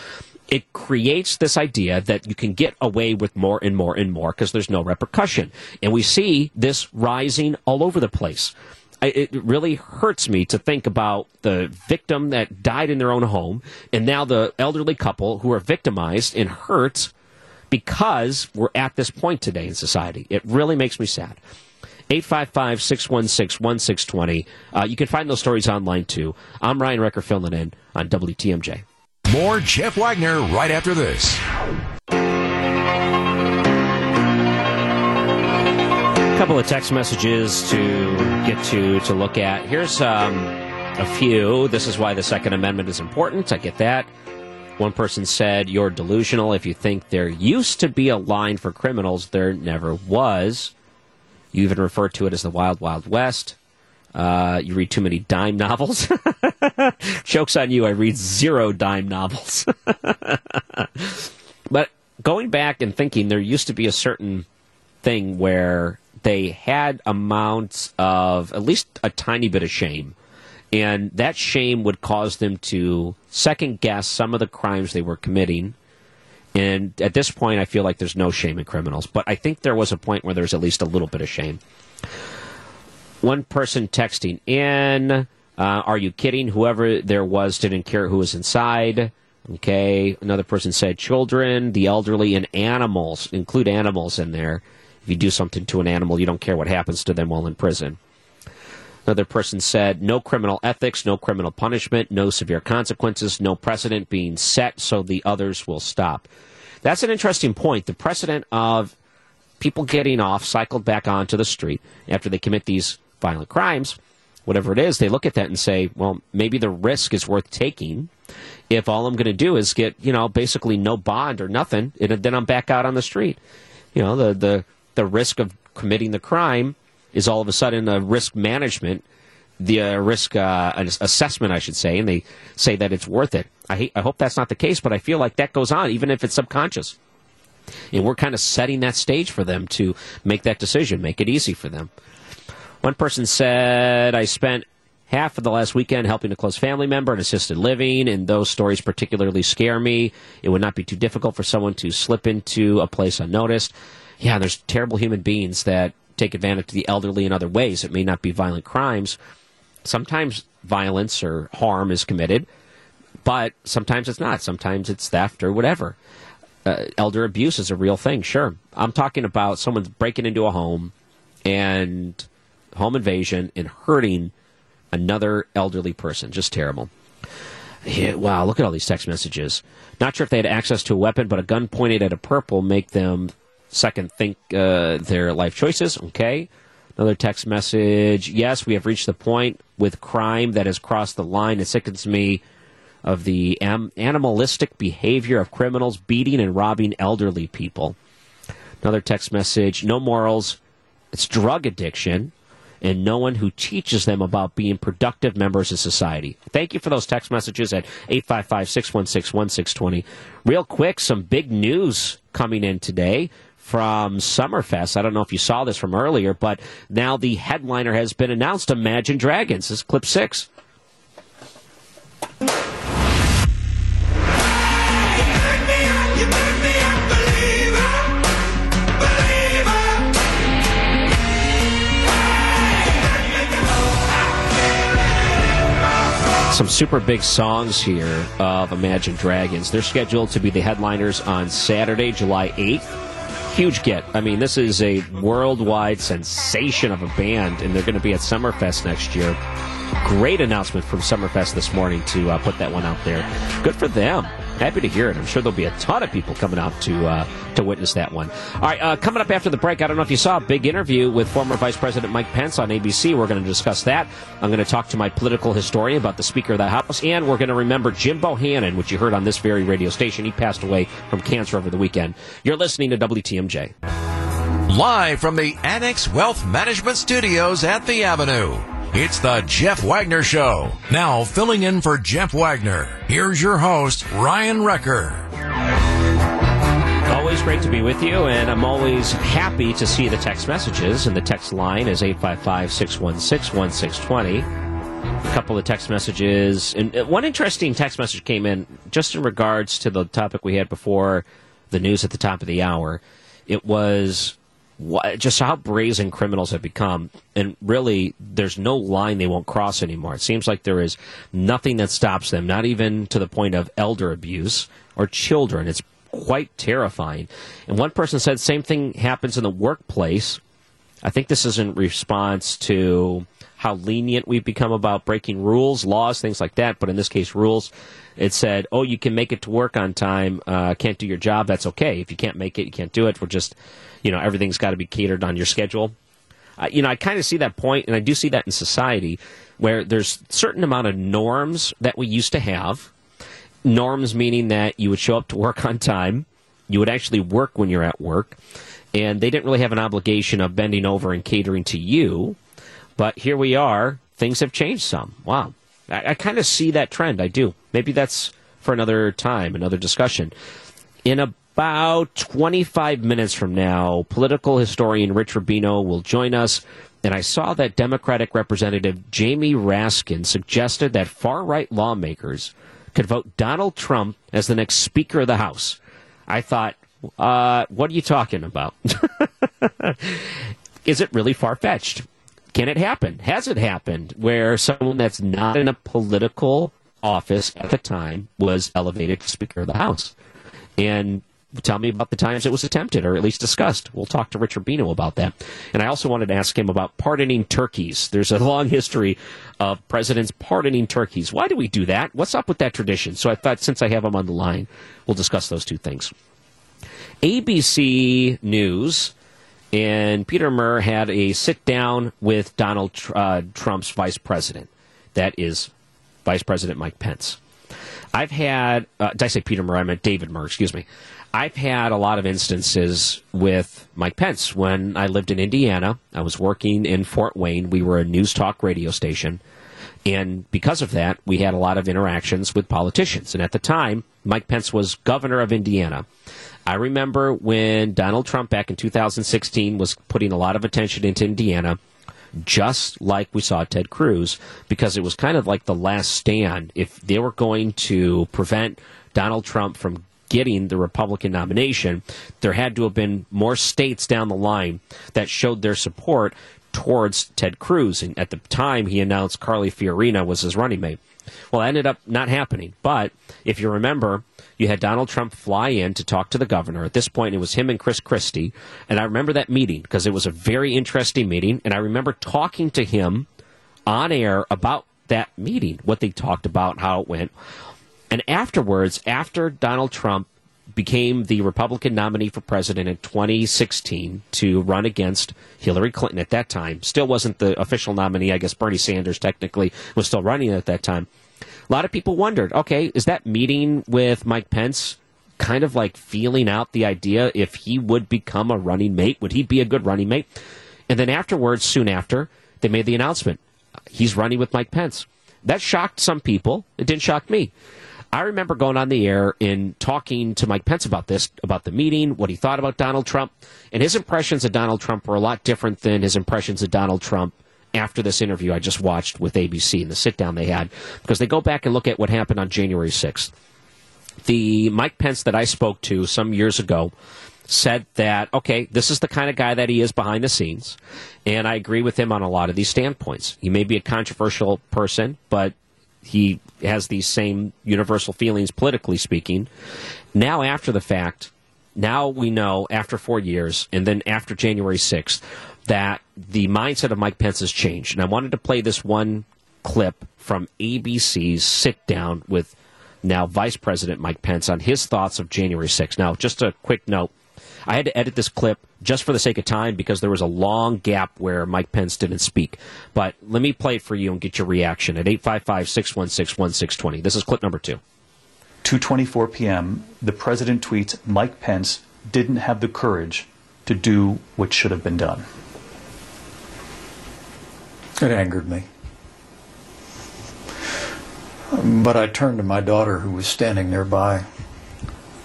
it creates this idea that you can get away with more and more and more because there's no repercussion. And we see this rising all over the place. It really hurts me to think about the victim that died in their own home and now the elderly couple who are victimized and hurt because we're at this point today in society. It really makes me sad. 855 616 1620. Uh, you can find those stories online too. I'm Ryan Wrecker filling in on WTMJ. More Jeff Wagner right after this. Couple of text messages to get to to look at. Here's um, a few. This is why the Second Amendment is important. I get that. One person said, You're delusional if you think there used to be a line for criminals. There never was. You even refer to it as the Wild Wild West. Uh, you read too many dime novels. Joke's on you. I read zero dime novels. but going back and thinking, there used to be a certain thing where they had amounts of at least a tiny bit of shame. And that shame would cause them to second guess some of the crimes they were committing. And at this point, I feel like there's no shame in criminals. But I think there was a point where there's at least a little bit of shame. One person texting in, uh, are you kidding? Whoever there was didn't care who was inside. Okay. Another person said children, the elderly, and animals. Include animals in there. If you do something to an animal, you don't care what happens to them while in prison. Another person said no criminal ethics, no criminal punishment, no severe consequences, no precedent being set so the others will stop. That's an interesting point. The precedent of people getting off, cycled back onto the street after they commit these violent crimes, whatever it is, they look at that and say, well, maybe the risk is worth taking if all I'm going to do is get, you know, basically no bond or nothing, and then I'm back out on the street. You know, the, the, the risk of committing the crime is all of a sudden a risk management, the uh, risk uh, assessment, I should say, and they say that it's worth it. I, hate, I hope that's not the case, but I feel like that goes on, even if it's subconscious. And we're kind of setting that stage for them to make that decision, make it easy for them. One person said, I spent half of the last weekend helping a close family member in assisted living, and those stories particularly scare me. It would not be too difficult for someone to slip into a place unnoticed. Yeah, there's terrible human beings that take advantage of the elderly in other ways. It may not be violent crimes. Sometimes violence or harm is committed but sometimes it's not. Sometimes it's theft or whatever. Uh, elder abuse is a real thing, sure. I'm talking about someone's breaking into a home and home invasion and hurting another elderly person. Just terrible. Yeah, wow, look at all these text messages. Not sure if they had access to a weapon, but a gun pointed at a purple make them second think uh, their life choices. Okay. Another text message. Yes, we have reached the point with crime that has crossed the line. It sickens me of the am- animalistic behavior of criminals beating and robbing elderly people. Another text message. No morals. It's drug addiction and no one who teaches them about being productive members of society. Thank you for those text messages at 855 616 1620. Real quick, some big news coming in today from Summerfest. I don't know if you saw this from earlier, but now the headliner has been announced Imagine Dragons. This is clip six. some super big songs here of Imagine Dragons. They're scheduled to be the headliners on Saturday, July 8th. Huge get. I mean, this is a worldwide sensation of a band, and they're going to be at Summerfest next year. Great announcement from Summerfest this morning to uh, put that one out there. Good for them happy to hear it. I'm sure there'll be a ton of people coming out to uh, to witness that one. All right, uh, coming up after the break, I don't know if you saw a big interview with former Vice President Mike Pence on ABC. We're going to discuss that. I'm going to talk to my political historian about the Speaker of the House, and we're going to remember Jim Bohannon, which you heard on this very radio station. He passed away from cancer over the weekend. You're listening to WTMJ. Live from the Annex Wealth Management Studios at the Avenue. It's the Jeff Wagner Show. Now, filling in for Jeff Wagner, here's your host, Ryan Wrecker. Always great to be with you, and I'm always happy to see the text messages. And the text line is 855 616 1620. A couple of text messages. And uh, one interesting text message came in just in regards to the topic we had before the news at the top of the hour. It was just how brazen criminals have become. And really, there's no line they won't cross anymore. It seems like there is nothing that stops them, not even to the point of elder abuse or children. It's quite terrifying. And one person said same thing happens in the workplace. I think this is in response to how lenient we've become about breaking rules, laws, things like that. But in this case, rules. It said, "Oh, you can make it to work on time. Uh, can't do your job. That's okay. If you can't make it, you can't do it. We're just you know everything's got to be catered on your schedule. Uh, you know, I kind of see that point, and I do see that in society where there's certain amount of norms that we used to have. Norms meaning that you would show up to work on time, you would actually work when you're at work, and they didn't really have an obligation of bending over and catering to you. But here we are, things have changed some. Wow. I, I kind of see that trend. I do. Maybe that's for another time, another discussion. In a about 25 minutes from now, political historian Rich Rubino will join us. And I saw that Democratic Representative Jamie Raskin suggested that far right lawmakers could vote Donald Trump as the next Speaker of the House. I thought, uh, what are you talking about? Is it really far fetched? Can it happen? Has it happened where someone that's not in a political office at the time was elevated to Speaker of the House? And tell me about the times it was attempted or at least discussed. We'll talk to Rich Rubino about that. And I also wanted to ask him about pardoning turkeys. There's a long history of presidents pardoning turkeys. Why do we do that? What's up with that tradition? So I thought since I have him on the line, we'll discuss those two things. ABC News and Peter Muir had a sit down with Donald uh, Trump's vice president. That is Vice President Mike Pence. I've had, uh, did I say Peter Muir? I meant David Muir, excuse me. I've had a lot of instances with Mike Pence. When I lived in Indiana, I was working in Fort Wayne. We were a news talk radio station. And because of that, we had a lot of interactions with politicians. And at the time, Mike Pence was governor of Indiana. I remember when Donald Trump back in 2016 was putting a lot of attention into Indiana, just like we saw Ted Cruz, because it was kind of like the last stand. If they were going to prevent Donald Trump from getting the Republican nomination, there had to have been more states down the line that showed their support towards Ted Cruz. And at the time, he announced Carly Fiorina was his running mate. Well, it ended up not happening. But if you remember, you had Donald Trump fly in to talk to the governor. At this point, it was him and Chris Christie. And I remember that meeting because it was a very interesting meeting. And I remember talking to him on air about that meeting, what they talked about, how it went. And afterwards, after Donald Trump became the Republican nominee for president in 2016 to run against Hillary Clinton at that time, still wasn't the official nominee. I guess Bernie Sanders technically was still running at that time. A lot of people wondered, okay, is that meeting with Mike Pence kind of like feeling out the idea if he would become a running mate? Would he be a good running mate? And then afterwards, soon after, they made the announcement he's running with Mike Pence. That shocked some people. It didn't shock me. I remember going on the air and talking to Mike Pence about this, about the meeting, what he thought about Donald Trump. And his impressions of Donald Trump were a lot different than his impressions of Donald Trump after this interview I just watched with ABC and the sit down they had, because they go back and look at what happened on January 6th. The Mike Pence that I spoke to some years ago said that, okay, this is the kind of guy that he is behind the scenes. And I agree with him on a lot of these standpoints. He may be a controversial person, but he has these same universal feelings politically speaking. Now, after the fact, now we know after four years, and then after January 6th, that the mindset of Mike Pence has changed. And I wanted to play this one clip from ABC's sit down with now Vice President Mike Pence on his thoughts of January 6th. Now, just a quick note I had to edit this clip just for the sake of time because there was a long gap where Mike Pence didn't speak. But let me play it for you and get your reaction at 855 616 1620. This is clip number two. 2:24 p.m. The president tweets Mike Pence didn't have the courage to do what should have been done. It angered me. But I turned to my daughter who was standing nearby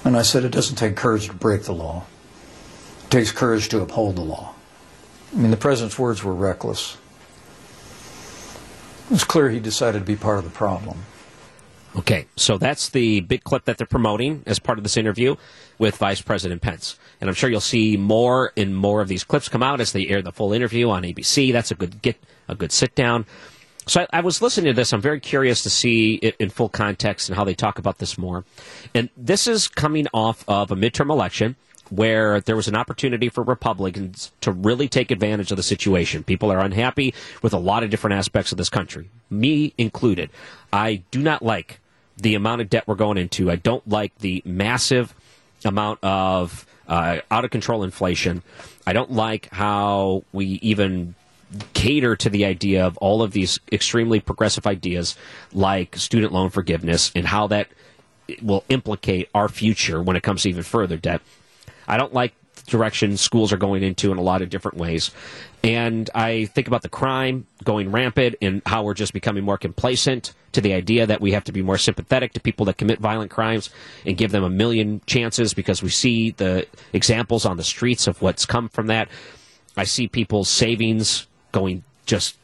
and I said it doesn't take courage to break the law. It takes courage to uphold the law. I mean, the president's words were reckless. It was clear he decided to be part of the problem. Okay, so that's the big clip that they're promoting as part of this interview with Vice President Pence. And I'm sure you'll see more and more of these clips come out as they air the full interview on ABC. That's a good get a good sit down. So I, I, was listening to this. I'm very curious to see it in full context and how they talk about this more. And this is coming off of a midterm election where there was an opportunity for Republicans to really take advantage of the situation. People are unhappy with a lot of different aspects of this country, me included. I do not like the amount of debt we're going into. I don't like the massive amount of uh, out of control inflation. I don't like how we even cater to the idea of all of these extremely progressive ideas like student loan forgiveness and how that will implicate our future when it comes to even further debt. I don't like the direction schools are going into in a lot of different ways. And I think about the crime going rampant and how we're just becoming more complacent to the idea that we have to be more sympathetic to people that commit violent crimes and give them a million chances because we see the examples on the streets of what's come from that. I see people's savings going just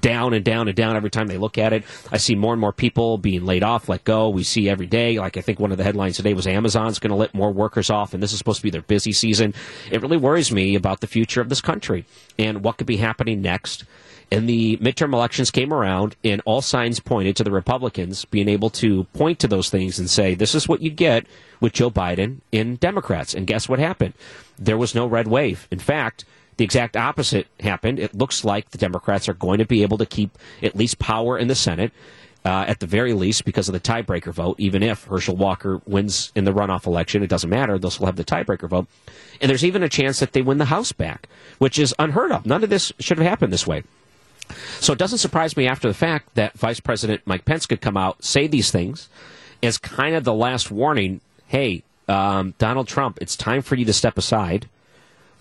down and down and down every time they look at it. I see more and more people being laid off, let go. We see every day, like I think one of the headlines today was Amazon's going to let more workers off, and this is supposed to be their busy season. It really worries me about the future of this country and what could be happening next. And the midterm elections came around, and all signs pointed to the Republicans being able to point to those things and say, this is what you get with Joe Biden in Democrats. And guess what happened? There was no red wave. In fact, the exact opposite happened. It looks like the Democrats are going to be able to keep at least power in the Senate. Uh, at the very least, because of the tiebreaker vote, even if Herschel Walker wins in the runoff election, it doesn't matter. They'll still have the tiebreaker vote. And there's even a chance that they win the House back, which is unheard of. None of this should have happened this way. So it doesn't surprise me after the fact that Vice President Mike Pence could come out, say these things as kind of the last warning hey, um, Donald Trump, it's time for you to step aside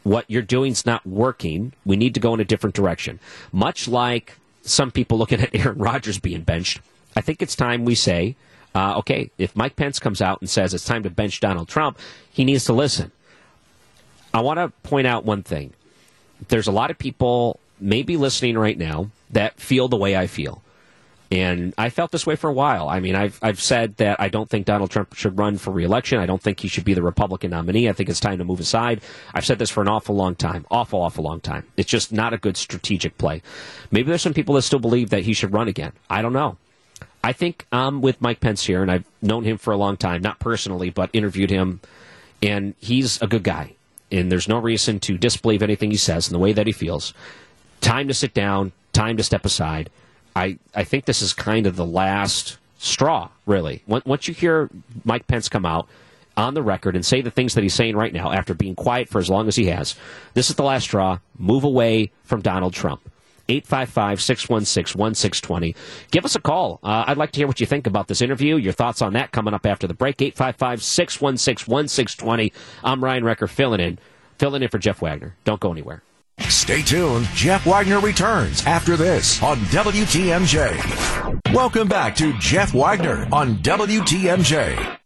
what you're doing is not working. We need to go in a different direction. Much like some people looking at Aaron Rodgers being benched, I think it's time we say, uh, okay, if Mike Pence comes out and says it's time to bench Donald Trump, he needs to listen. I want to point out one thing. There's a lot of people maybe listening right now that feel the way I feel. And I felt this way for a while. I mean, I've, I've said that I don't think Donald Trump should run for reelection. I don't think he should be the Republican nominee. I think it's time to move aside. I've said this for an awful long time. Awful, awful long time. It's just not a good strategic play. Maybe there's some people that still believe that he should run again. I don't know. I think I'm with Mike Pence here, and I've known him for a long time, not personally, but interviewed him, and he's a good guy. And there's no reason to disbelieve anything he says and the way that he feels. Time to sit down, time to step aside I, I think this is kind of the last straw, really. Once you hear Mike Pence come out on the record and say the things that he's saying right now after being quiet for as long as he has, this is the last straw. Move away from Donald Trump. 855 616 1620. Give us a call. Uh, I'd like to hear what you think about this interview. Your thoughts on that coming up after the break. 855 616 1620. I'm Ryan Wrecker filling in. Filling in for Jeff Wagner. Don't go anywhere. Stay tuned. Jeff Wagner returns after this on WTMJ. Welcome back to Jeff Wagner on WTMJ.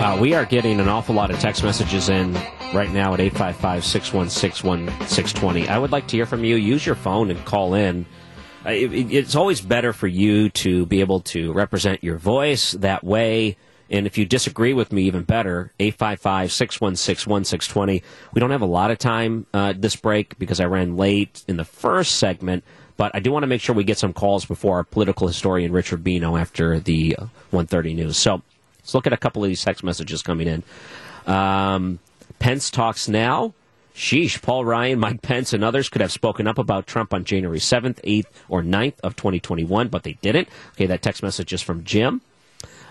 Uh, we are getting an awful lot of text messages in right now at 855 616 1620. I would like to hear from you. Use your phone and call in. Uh, it, it's always better for you to be able to represent your voice that way and if you disagree with me, even better, 855 616 1620. We don't have a lot of time uh, this break because I ran late in the first segment, but I do want to make sure we get some calls before our political historian Rich Rubino after the uh, 130 news. So let's look at a couple of these text messages coming in. Um, Pence talks now. Sheesh, Paul Ryan, Mike Pence, and others could have spoken up about Trump on January 7th, 8th, or 9th of 2021, but they didn't. Okay, that text message is from Jim.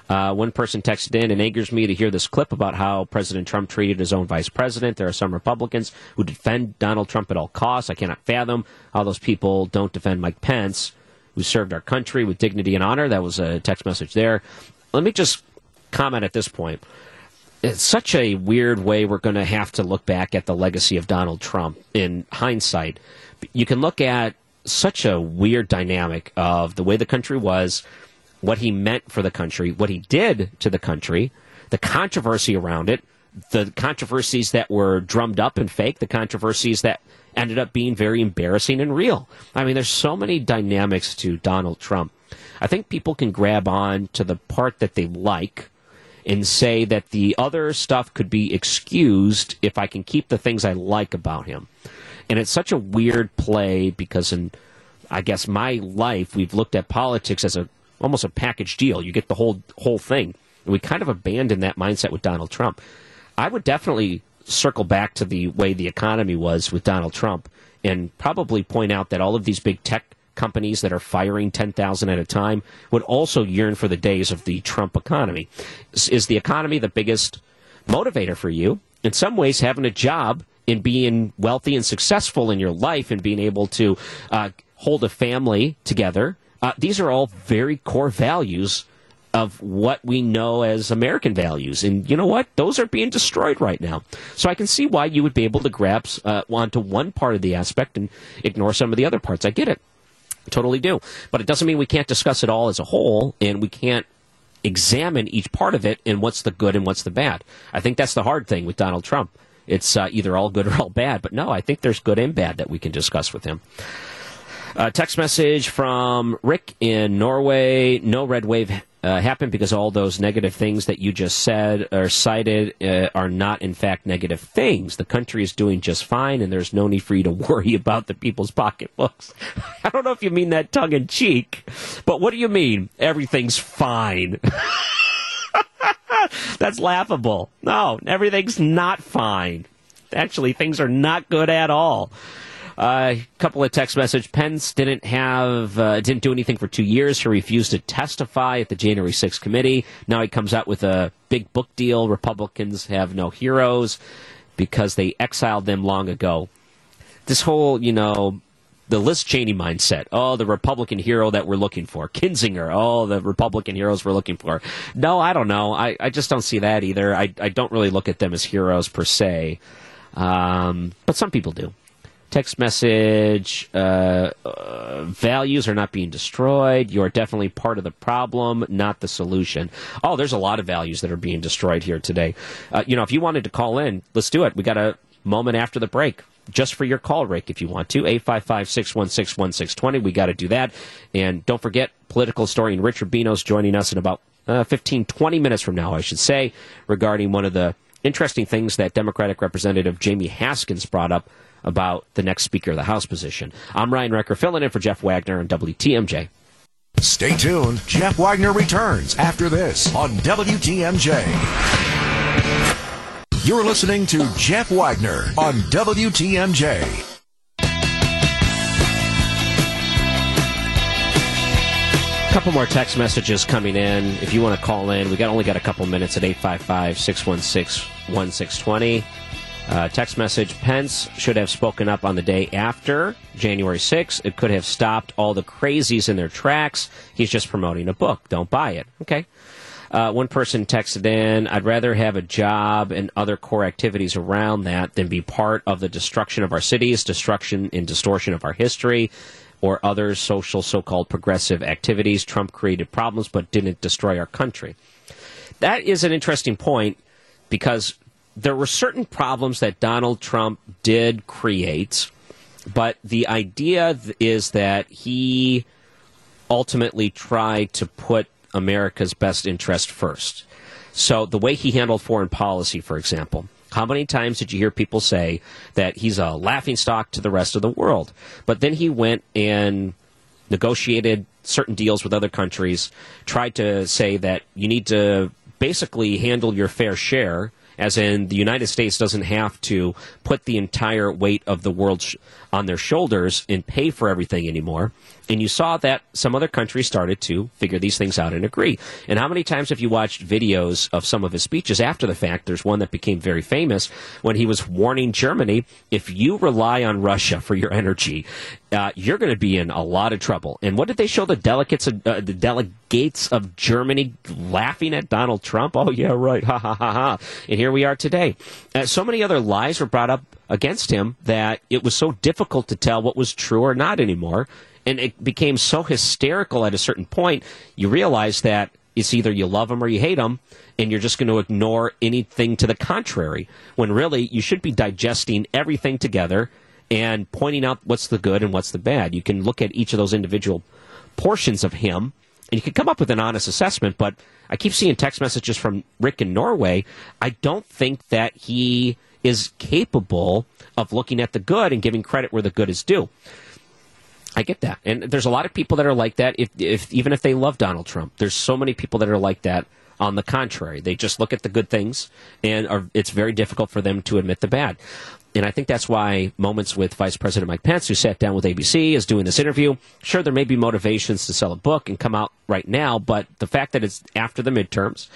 Uh, one person texted in and angers me to hear this clip about how President Trump treated his own vice president. There are some Republicans who defend Donald Trump at all costs. I cannot fathom how those people don't defend Mike Pence, who served our country with dignity and honor. That was a text message there. Let me just comment at this point. It's such a weird way we're going to have to look back at the legacy of Donald Trump in hindsight. You can look at such a weird dynamic of the way the country was what he meant for the country, what he did to the country, the controversy around it, the controversies that were drummed up and fake, the controversies that ended up being very embarrassing and real. I mean, there's so many dynamics to Donald Trump. I think people can grab on to the part that they like and say that the other stuff could be excused if I can keep the things I like about him. And it's such a weird play because in I guess my life we've looked at politics as a almost a package deal. You get the whole whole thing. And we kind of abandoned that mindset with Donald Trump. I would definitely circle back to the way the economy was with Donald Trump and probably point out that all of these big tech companies that are firing 10,000 at a time would also yearn for the days of the Trump economy. Is the economy the biggest motivator for you? In some ways, having a job and being wealthy and successful in your life and being able to uh, hold a family together uh, these are all very core values of what we know as American values. And you know what? Those are being destroyed right now. So I can see why you would be able to grab uh, onto one part of the aspect and ignore some of the other parts. I get it. totally do. But it doesn't mean we can't discuss it all as a whole and we can't examine each part of it and what's the good and what's the bad. I think that's the hard thing with Donald Trump. It's uh, either all good or all bad. But no, I think there's good and bad that we can discuss with him. Uh, text message from Rick in Norway. No red wave uh, happened because all those negative things that you just said or cited uh, are not, in fact, negative things. The country is doing just fine, and there's no need for you to worry about the people's pocketbooks. I don't know if you mean that tongue in cheek, but what do you mean? Everything's fine. That's laughable. No, everything's not fine. Actually, things are not good at all. A uh, couple of text message. Pence didn't have uh, didn't do anything for two years. He refused to testify at the January 6th committee. Now he comes out with a big book deal. Republicans have no heroes because they exiled them long ago. This whole, you know, the Liz Cheney mindset. Oh, the Republican hero that we're looking for. Kinzinger. Oh, the Republican heroes we're looking for. No, I don't know. I, I just don't see that either. I, I don't really look at them as heroes per se. Um, but some people do text message uh, uh, values are not being destroyed. You're definitely part of the problem, not the solution. Oh, there's a lot of values that are being destroyed here today. Uh, you know, if you wanted to call in, let's do it. We got a moment after the break. just for your call, Rick, if you want to. 855 616 1620. We got to do that. And don't forget, political historian Rich Rubino's joining us in about uh, 15, 20 minutes from now, I should say, regarding one of the interesting things that Democratic Representative Jamie Raskins brought up about the next Speaker of the House position. I'm Ryan Wrecker, filling in for Jeff Wagner on WTMJ. Stay tuned. Jeff Wagner returns after this on WTMJ. You're listening to Jeff Wagner on WTMJ. A couple more text messages coming in. If you want to call in, we got only got a couple minutes at 855 616 1620. Uh, text message Pence should have spoken up on the day after January 6th. It could have stopped all the crazies in their tracks. He's just promoting a book. Don't buy it. Okay. Uh, one person texted in, I'd rather have a job and other core activities around that than be part of the destruction of our cities, destruction and distortion of our history or other social so called progressive activities. Trump created problems but didn't destroy our country. That is an interesting point because there were certain problems that Donald Trump did create, but the idea is that he ultimately tried to put America's best interest first. So the way he handled foreign policy, for example, how many times did you hear people say that he's a laughingstock to the rest of the world? But then he went and negotiated certain deals with other countries, tried to say that you need to basically handle your fair share, as in the United States doesn't have to put the entire weight of the world sh- on their shoulders and pay for everything anymore. And you saw that some other countries started to figure these things out and agree. And how many times have you watched videos of some of his speeches after the fact? There's one that became very famous when he was warning Germany if you rely on Russia for your energy, uh, you're going to be in a lot of trouble. And what did they show the delegates, of, uh, the delegates of Germany laughing at Donald Trump? Oh yeah, right, ha ha ha ha. And here we are today. Uh, so many other lies were brought up against him that it was so difficult to tell what was true or not anymore. And it became so hysterical at a certain point, you realize that it's either you love him or you hate him, and you're just going to ignore anything to the contrary. When really, you should be digesting everything together and pointing out what's the good and what's the bad. You can look at each of those individual portions of him, and you can come up with an honest assessment. But I keep seeing text messages from Rick in Norway. I don't think that he is capable of looking at the good and giving credit where the good is due. I get that, and there's a lot of people that are like that. If, if even if they love Donald Trump, there's so many people that are like that. On the contrary, they just look at the good things, and are, it's very difficult for them to admit the bad. And I think that's why moments with Vice President Mike Pence, who sat down with ABC, is doing this interview. Sure, there may be motivations to sell a book and come out right now, but the fact that it's after the midterms,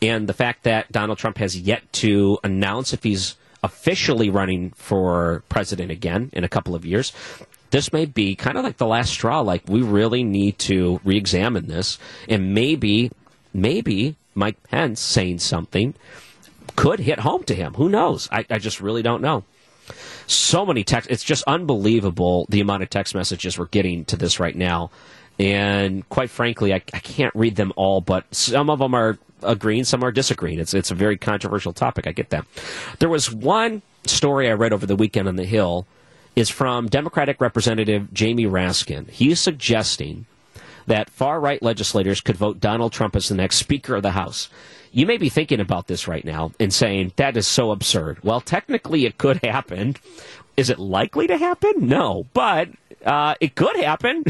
and the fact that Donald Trump has yet to announce if he's officially running for president again in a couple of years, this may be kind of like the last straw. Like we really need to re-examine this, and maybe, maybe Mike Pence saying something could hit home to him. Who knows? I, I just really don't know. So many text. It's just unbelievable the amount of text messages we're getting to this right now. And quite frankly, I, I can't read them all, but some of them are agreeing, some are disagreeing. It's it's a very controversial topic. I get that. There was one story I read over the weekend on the Hill is from Democratic Representative Jamie Raskin. He is suggesting that far right legislators could vote Donald Trump as the next Speaker of the House. You may be thinking about this right now and saying, that is so absurd. Well, technically, it could happen. Is it likely to happen? No, but uh, it could happen.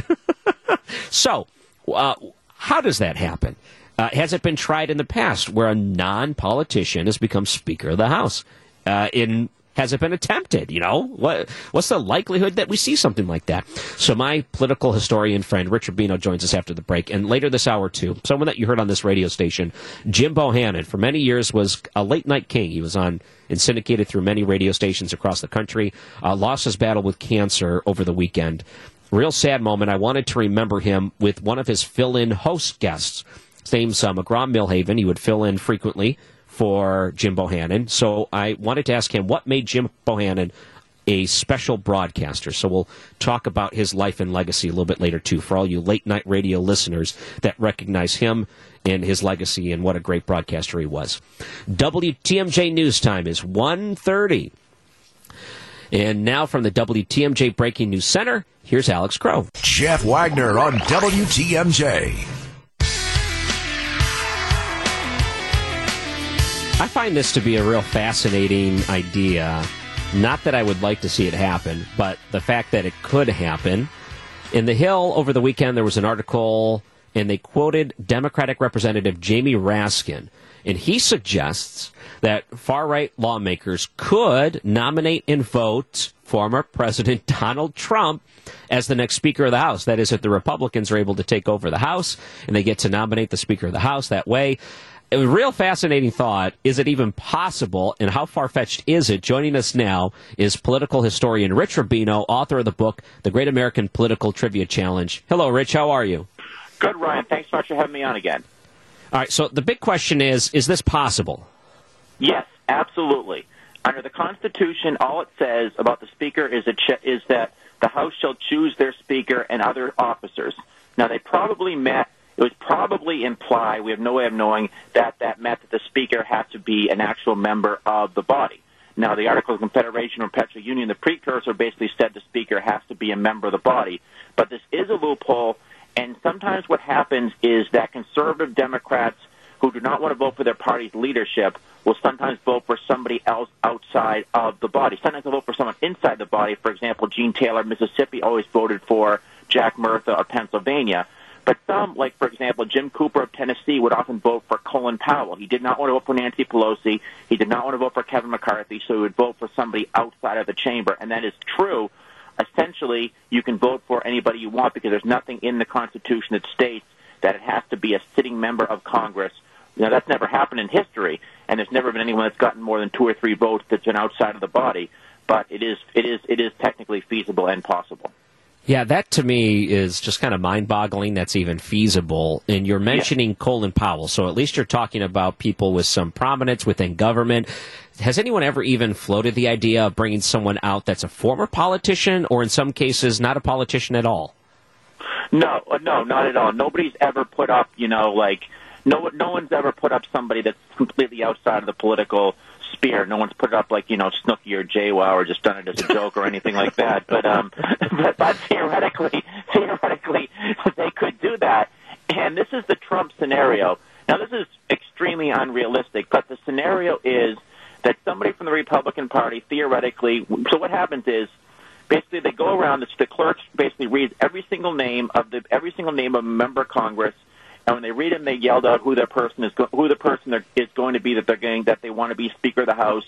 so, uh, how does that happen? Uh, has it been tried in the past where a non politician has become Speaker of the House? Uh, in has it been attempted? You know, what what's the likelihood that we see something like that? So my political historian friend Rich Rubino joins us after the break, and later this hour too. Someone that you heard on this radio station, Jim Bohannon, for many years was a late night king. He was on and syndicated through many radio stations across the country. Uh, lost his battle with cancer over the weekend. Real sad moment. I wanted to remember him with one of his fill-in host guests. His name's uh, McGraw Milhaven. He would fill in frequently for Jim Bohannon. So I wanted to ask him what made Jim Bohannon a special broadcaster. So we'll talk about his life and legacy a little bit later too for all you late night radio listeners that recognize him and his legacy and what a great broadcaster he was. WTMJ news time is 1:30. And now from the WTMJ Breaking News Center, here's Alex Crow. Jeff Wagner on WTMJ. I find this to be a real fascinating idea. Not that I would like to see it happen, but the fact that it could happen. In The Hill over the weekend, there was an article, and they quoted Democratic Representative Jamie Raskin. And he suggests that far right lawmakers could nominate and vote former President Donald Trump as the next Speaker of the House. That is, if the Republicans are able to take over the House and they get to nominate the Speaker of the House that way a real fascinating thought. Is it even possible, and how far fetched is it? Joining us now is political historian Rich Rubino, author of the book The Great American Political Trivia Challenge. Hello, Rich. How are you? Good, Ryan. Thanks so much for having me on again. All right. So the big question is: Is this possible? Yes, absolutely. Under the Constitution, all it says about the Speaker is, ch- is that the House shall choose their Speaker and other officers. Now, they probably met it was probably imply, we have no way of knowing, that that meant that the speaker had to be an actual member of the body. Now, the Articles of Confederation or Perpetual Union, the precursor, basically said the speaker has to be a member of the body. But this is a loophole, and sometimes what happens is that conservative Democrats who do not want to vote for their party's leadership will sometimes vote for somebody else outside of the body. Sometimes they'll vote for someone inside the body. For example, Gene Taylor, Mississippi, always voted for Jack Murtha of Pennsylvania. But some, like for example, Jim Cooper of Tennessee, would often vote for Colin Powell. He did not want to vote for Nancy Pelosi. He did not want to vote for Kevin McCarthy, so he would vote for somebody outside of the chamber. And that is true. Essentially, you can vote for anybody you want because there's nothing in the Constitution that states that it has to be a sitting member of Congress. Now, that's never happened in history, and there's never been anyone that's gotten more than two or three votes that's been outside of the body. But it is, it is, it is technically feasible and possible. Yeah, that to me is just kind of mind boggling that's even feasible. And you're mentioning yeah. Colin Powell, so at least you're talking about people with some prominence within government. Has anyone ever even floated the idea of bringing someone out that's a former politician or in some cases not a politician at all? No, uh, no, not at all. Nobody's ever put up, you know, like no no one's ever put up somebody that's completely outside of the political spear. No one's put it up like you know Snooki or JWoww or just done it as a joke or anything like that. But um, but, but theoretically, theoretically, they could do that. And this is the Trump scenario. Now this is extremely unrealistic, but the scenario is that somebody from the Republican Party theoretically. So what happens is basically they go around. The clerk basically reads every single name of the every single name of a member of Congress and when they read them, they yelled out who that person is, who the person is going to be that they're getting, that they want to be Speaker of the House.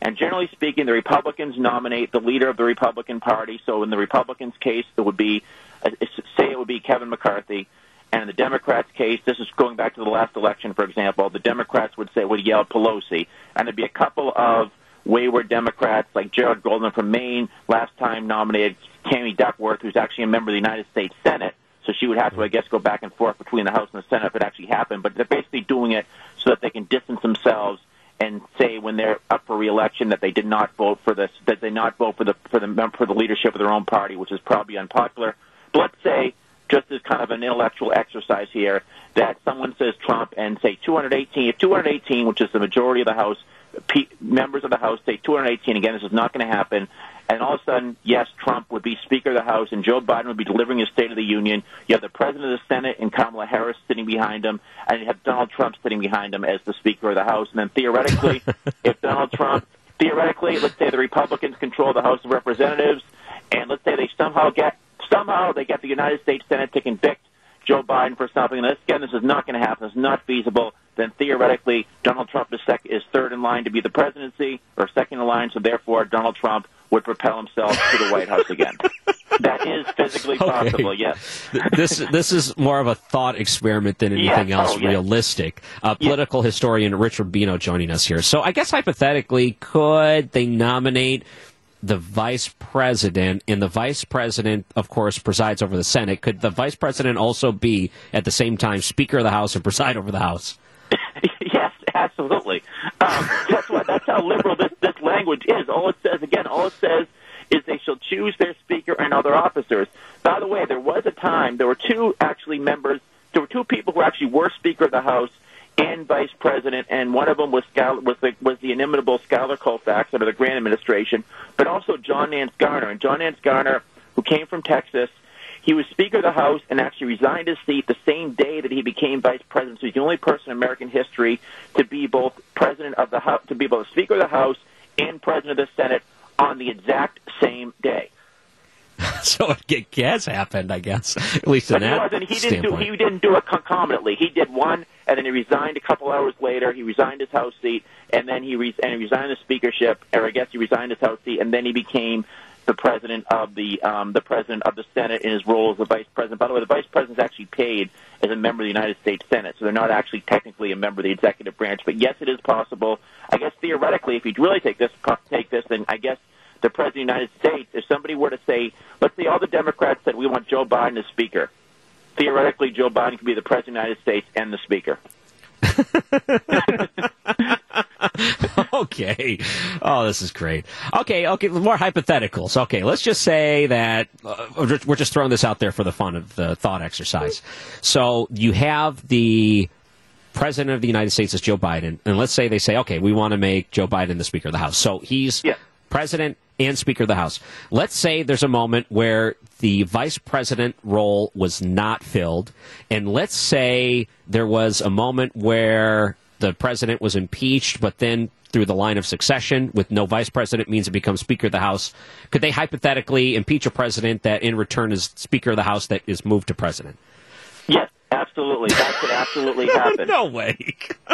And generally speaking, the Republicans nominate the leader of the Republican Party. So in the Republicans' case, it would be, uh, say it would be Kevin McCarthy. And in the Democrats' case, this is going back to the last election, for example, the Democrats would say would yell Pelosi, and there'd be a couple of wayward Democrats like Jared Golden from Maine last time nominated Tammy Duckworth, who's actually a member of the United States Senate. So she would have to, I guess, go back and forth between the House and the Senate if it actually happened. But they're basically doing it so that they can distance themselves and say when they're up for reelection that they did not vote for this, that they not vote for the for the for the leadership of their own party, which is probably unpopular. But let's say, just as kind of an intellectual exercise here, that someone says Trump and say 218, if 218, which is the majority of the House, members of the House say 218. Again, this is not going to happen. And all of a sudden, yes, Trump would be Speaker of the House, and Joe Biden would be delivering his State of the Union. You have the President of the Senate and Kamala Harris sitting behind him, and you have Donald Trump sitting behind him as the Speaker of the House. And then theoretically, if Donald Trump, theoretically, let's say the Republicans control the House of Representatives, and let's say they somehow get somehow they get the United States Senate to convict Joe Biden for something. And this, again, this is not going to happen. It's not feasible. Then theoretically, Donald Trump is, sec- is third in line to be the presidency, or second in line. So therefore, Donald Trump would propel himself to the White House again. that is physically possible. Okay. Yes. this this is more of a thought experiment than anything yes. else oh, yes. realistic. Uh, political yes. historian Rich Rubino joining us here. So I guess hypothetically, could they nominate? The vice president, and the vice president, of course, presides over the Senate. Could the vice president also be at the same time Speaker of the House and preside over the House? Absolutely. Um, that's why that's how liberal this, this language is. All it says again, all it says is they shall choose their speaker and other officers. By the way, there was a time there were two actually members, there were two people who actually were Speaker of the House and vice president, and one of them was Schuyler, was the was the inimitable Schuyler Colfax under the Grant administration, but also John Nance Garner. And John Nance Garner, who came from Texas, he was Speaker of the House and actually resigned his seat the same day that he became Vice President. So he's the only person in American history to be both President of the House, to be both Speaker of the House and President of the Senate on the exact same day. so it has happened, I guess. At least in that he, wasn't, standpoint. didn't do he didn't do it concomitantly. He did one, and then he resigned a couple hours later. He resigned his House seat, and then he re- and he resigned the speakership, or I guess he resigned his House seat, and then he became the president of the um, the president of the Senate in his role as the vice president. By the way, the vice president is actually paid as a member of the United States Senate, so they're not actually technically a member of the executive branch. But yes, it is possible. I guess theoretically, if you really take this take this, then I guess the president of the United States, if somebody were to say, let's say all the Democrats said we want Joe Biden as speaker, theoretically Joe Biden could be the president of the United States and the speaker. okay. Oh, this is great. Okay, okay, more hypotheticals. Okay, let's just say that uh, we're just throwing this out there for the fun of the thought exercise. So you have the president of the United States is Joe Biden, and let's say they say, okay, we want to make Joe Biden the Speaker of the House. So he's Yeah. president and Speaker of the House. Let's say there's a moment where the vice president role was not filled, and let's say there was a moment where the president was impeached, but then through the line of succession with no vice president means it becomes Speaker of the House. Could they hypothetically impeach a president that in return is Speaker of the House that is moved to president? Yes, absolutely. That could absolutely happen. no way.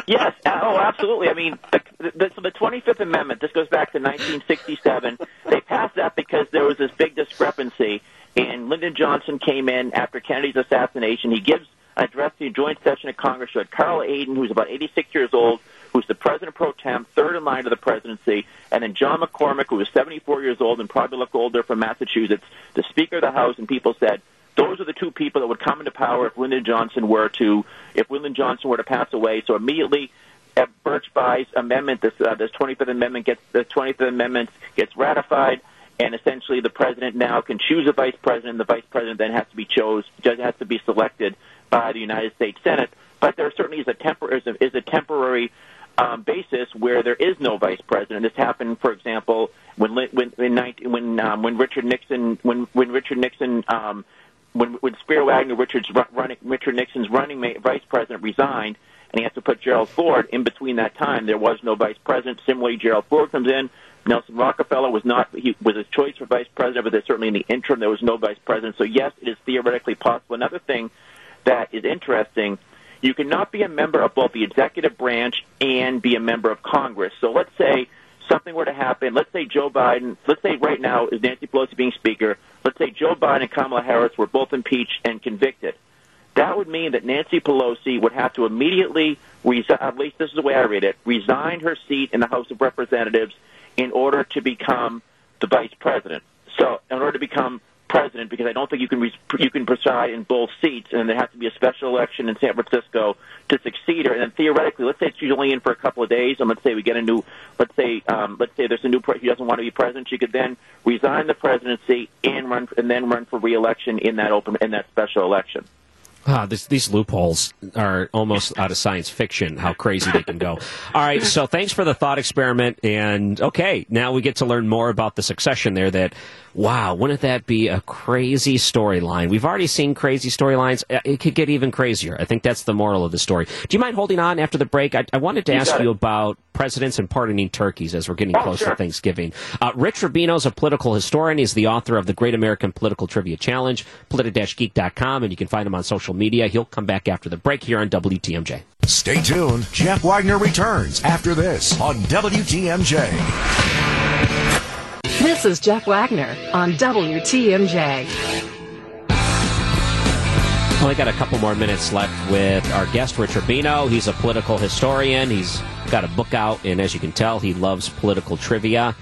Yes. Oh, absolutely. I mean, the, the, so the 25th Amendment, this goes back to 1967. They passed that because there was this big discrepancy, and Lyndon Johnson came in after Kennedy's assassination. He gives an address the joint session of Congress. You had Carl Hayden, who's about 86 years old, who's the president pro tem, third in line to the presidency, and then John McCormack, who was 74 years old and probably looked older from Massachusetts, the Speaker of the House, and people said, those are the two people that would come into power if Lyndon Johnson were to if Lyndon Johnson were to pass away. So immediately, uh, Birch Bayh's amendment, this uh, this 25th Amendment gets the 25th Amendment gets ratified, and essentially the president now can choose a vice president. The vice president then has to be chose has to be selected by the United States Senate. But there certainly is a tempor- is a, temporary um, basis where there is no vice president. This happened, for example, when when when 19, when, um, when Richard Nixon when when Richard Nixon um, when when Spiro Agnew, Richard's ru- running, Richard Nixon's running mate, vice president, resigned, and he has to put Gerald Ford in between that time. There was no vice president. Similarly, Gerald Ford comes in. Nelson Rockefeller was not he was a choice for vice president, but there's certainly in the interim there was no vice president. So yes, it is theoretically possible. Another thing that is interesting. You cannot be a member of both the executive branch and be a member of Congress. So let's say something were to happen. Let's say Joe Biden, let's say right now is Nancy Pelosi being Speaker. Let's say Joe Biden and Kamala Harris were both impeached and convicted. That would mean that Nancy Pelosi would have to immediately, resi- at least this is the way I read it, resign her seat in the House of Representatives in order to become the vice president. So, in order to become president, because I don't think you can re- you can preside in both seats, and there has to be a special election in San Francisco to succeed her. And then theoretically, let's say she's only in for a couple of days, and let's say we get a new, let's say um, let's say there's a new pre- she doesn't want to be president, she could then resign the presidency and run and then run for reelection in that open in that special election. Ah, this, these loopholes are almost out of science fiction. How crazy they can go! All right, so thanks for the thought experiment, and okay, now we get to learn more about the succession there. That wow, wouldn't that be a crazy storyline? We've already seen crazy storylines. Uh, It could get even crazier. I think that's the moral of the story. Do you mind holding on after the break? I, I wanted to You ask you about presidents and pardoning turkeys as we're getting Oh, close to. Thanksgiving. Uh, Rich Rubino is a political historian. He's the author of the Great American Political Trivia Challenge, politi-geek.com, and you can find him on social media. He'll come back after the break here on WTMJ. Stay tuned. Jeff Wagner returns after this on WTMJ. This is Jeff Wagner on WTMJ. Only got a couple more minutes left with our guest, Rich Rubino. He's a political historian. He's got a book out, and as you can tell, he loves political trivia.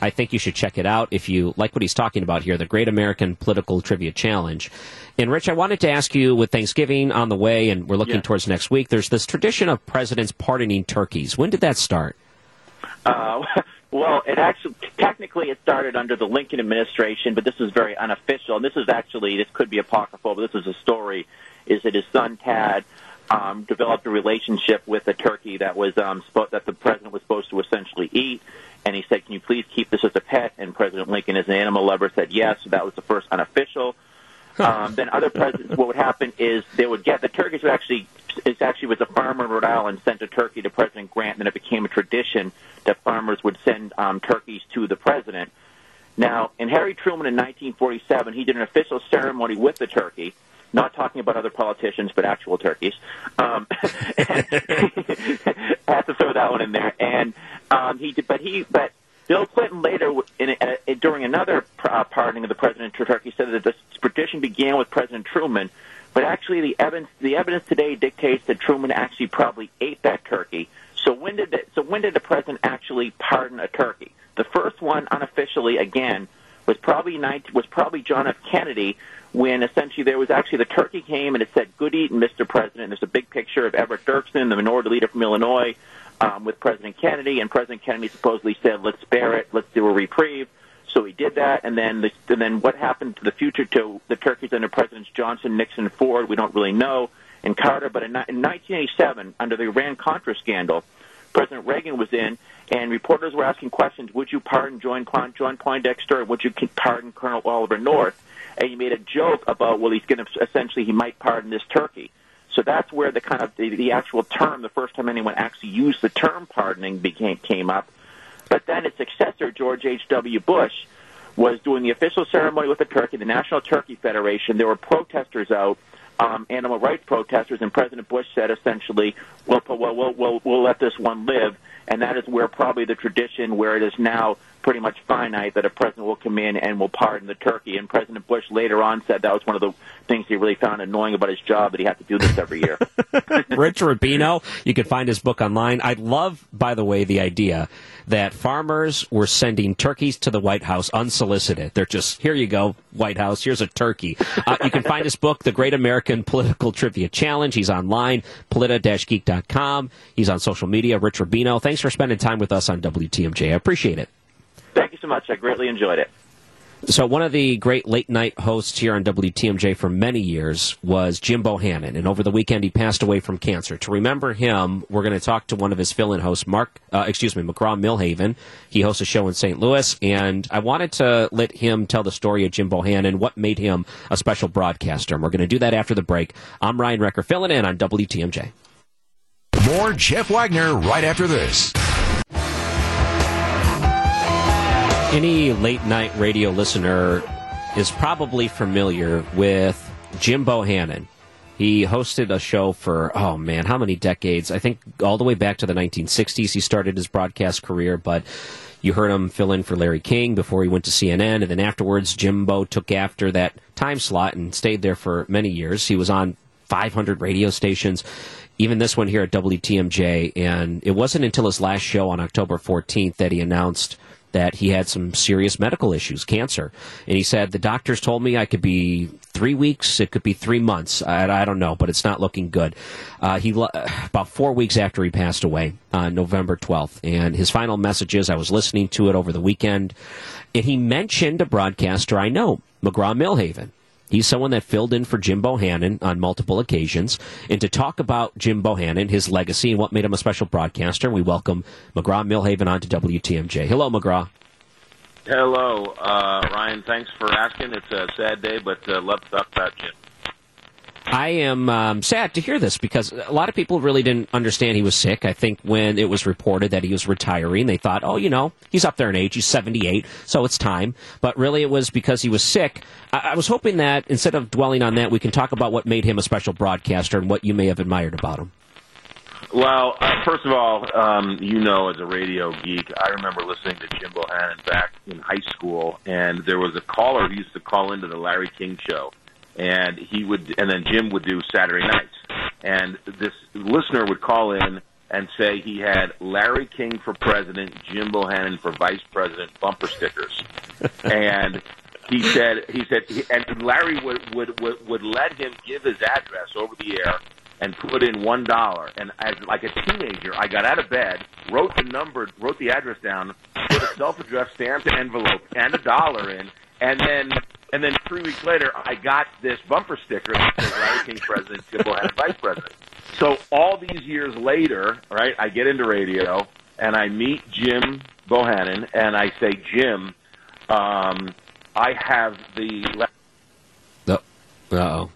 I think you should check it out if you like what he's talking about here, the Great American Political Trivia Challenge. And Rich, I wanted to ask you with Thanksgiving on the way, and we're looking Yeah. towards next week, there's this tradition of presidents pardoning turkeys. When did that start? Uh, well, it actually technically it started under the Lincoln administration, but this is very unofficial. And this is actually this could be apocryphal, but this is a story. Is that his son Tad um, developed a relationship with a turkey that was um, spo- that the president was supposed to essentially eat. And he said, "Can you please keep this as a pet?" And President Lincoln, as an animal lover, said yes. So that was the first unofficial. Um, then other presidents, what would happen is they would get the turkeys would actually it actually was a farmer in Rhode Island sent a turkey to President Grant, and then it became a tradition that farmers would send um, turkeys to the president. Now, in Harry Truman in 1947, he did an official ceremony with the turkey, not talking about other politicians, but actual turkeys. Um, I have to throw that one in there. And um, he, did, but he, but Bill Clinton later, in, uh, during another uh, pardoning of the president to Turkey, said that this tradition began with President Truman, but actually the evidence the evidence today dictates that Truman actually probably ate that turkey. So when did the, so when did the president actually pardon a turkey? The first one unofficially again was probably 19, was probably John F. Kennedy when essentially there was actually the turkey came and it said "Good eating, Mr. President." There's a big picture of Everett Dirksen, the minority leader from Illinois, um, with President Kennedy, and President Kennedy supposedly said, "Let's spare it, let's do a reprieve." So he did that, and then the, and then what happened to the future to the turkeys under Presidents Johnson, Nixon, Ford, we don't really know. And Carter, but in, in 1987, under the Iran Contra scandal, President Reagan was in, and reporters were asking questions: Would you pardon John, John Poindexter? Would you pardon Colonel Oliver North? And he made a joke about, well, he's going to essentially he might pardon this turkey. So that's where the kind of the, the actual term, the first time anyone actually used the term pardoning, became came up. But then its successor, George H.W. Bush, was doing the official ceremony with the turkey, the National Turkey Federation. There were protesters out, um, animal rights protesters, and President Bush said essentially, "Well, we'll, we'll, we'll, we'll let this one live." And that is where probably the tradition, where it is now pretty much finite that a president will come in and will pardon the turkey. And President Bush later on said that was one of the things he really found annoying about his job that he had to do this every year. Rich Rubino, you can find his book online. I love, by the way, the idea that farmers were sending turkeys to the White House unsolicited. They're just, here you go, White House, here's a turkey. Uh, you can find his book, The Great American Political Trivia Challenge. He's online, polita-geek.com. He's on social media, Rich Rubino. Thanks for spending time with us on WTMJ. I appreciate it. Thank you so much. I greatly enjoyed it. So one of the great late night hosts here on WTMJ for many years was Jim Bohannon, and over the weekend he passed away from cancer. To remember him, we're going to talk to one of his fill-in hosts, Mark, uh, excuse me, McGraw Milhaven. He hosts a show in St. Louis, and I wanted to let him tell the story of Jim Bohannon, what made him a special broadcaster. And we're going to do that after the break. I'm Ryan Wrecker, filling in on WTMJ. More Jeff Wagner right after this. Any late night radio listener is probably familiar with Jim Bohannon. He hosted a show for, oh man, how many decades? I think all the way back to the 1960s he started his broadcast career, but you heard him fill in for Larry King before he went to CNN, and then afterwards Jimbo took after that time slot and stayed there for many years. He was on 500 radio stations, even this one here at WTMJ, and it wasn't until his last show on October 14th that he announced – that he had some serious medical issues, cancer. And he said, The doctors told me I could be three weeks, it could be three months. I, I don't know, but it's not looking good. Uh, he About four weeks after he passed away on November 12th. And his final messages, I was listening to it over the weekend, and he mentioned a broadcaster I know, McGraw Milhaven. He's someone that filled in for Jim Bohannon on multiple occasions. And to talk about Jim Bohannon, his legacy, and what made him a special broadcaster, we welcome McGraw Milhaven on to WTMJ. Hello, McGraw. Hello, uh, Ryan. Thanks for asking. It's a sad day, but uh, love to talk about Jim. I am um, sad to hear this because a lot of people really didn't understand he was sick. I think when it was reported that he was retiring, they thought, oh, you know, he's up there in age. He's 78, so it's time. But really, it was because he was sick. I, I was hoping that instead of dwelling on that, we can talk about what made him a special broadcaster and what you may have admired about him. Well, uh, first of all, um, you know, as a radio geek, I remember listening to Jim Bohannon back in high school, and there was a caller who used to call into the Larry King show and he would, and then Jim would do Saturday nights, and this listener would call in and say he had Larry King for president, Jim Bohannon for vice president bumper stickers, and he said he said, and Larry would would would, would let him give his address over the air and put in one dollar. And as like a teenager, I got out of bed, wrote the number, wrote the address down, put a self-addressed stamped envelope and a dollar in, and then and then three weeks later, I got this bumper sticker that says Larry King president, Jim Bohannon vice president. So all these years later, right, I get into radio and I meet Jim Bohannon and I say, Jim, um, I have the. Uh oh.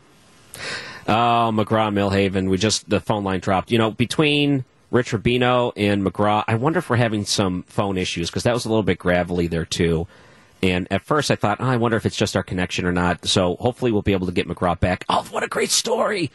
Oh, McGraw Milhaven. We just the phone line dropped. You know, between Rich Rubino and McGraw, I wonder if we're having some phone issues because that was a little bit gravelly there too. And at first, I thought, oh, I wonder if it's just our connection or not. So hopefully, we'll be able to get McGraw back. Oh, what a great story!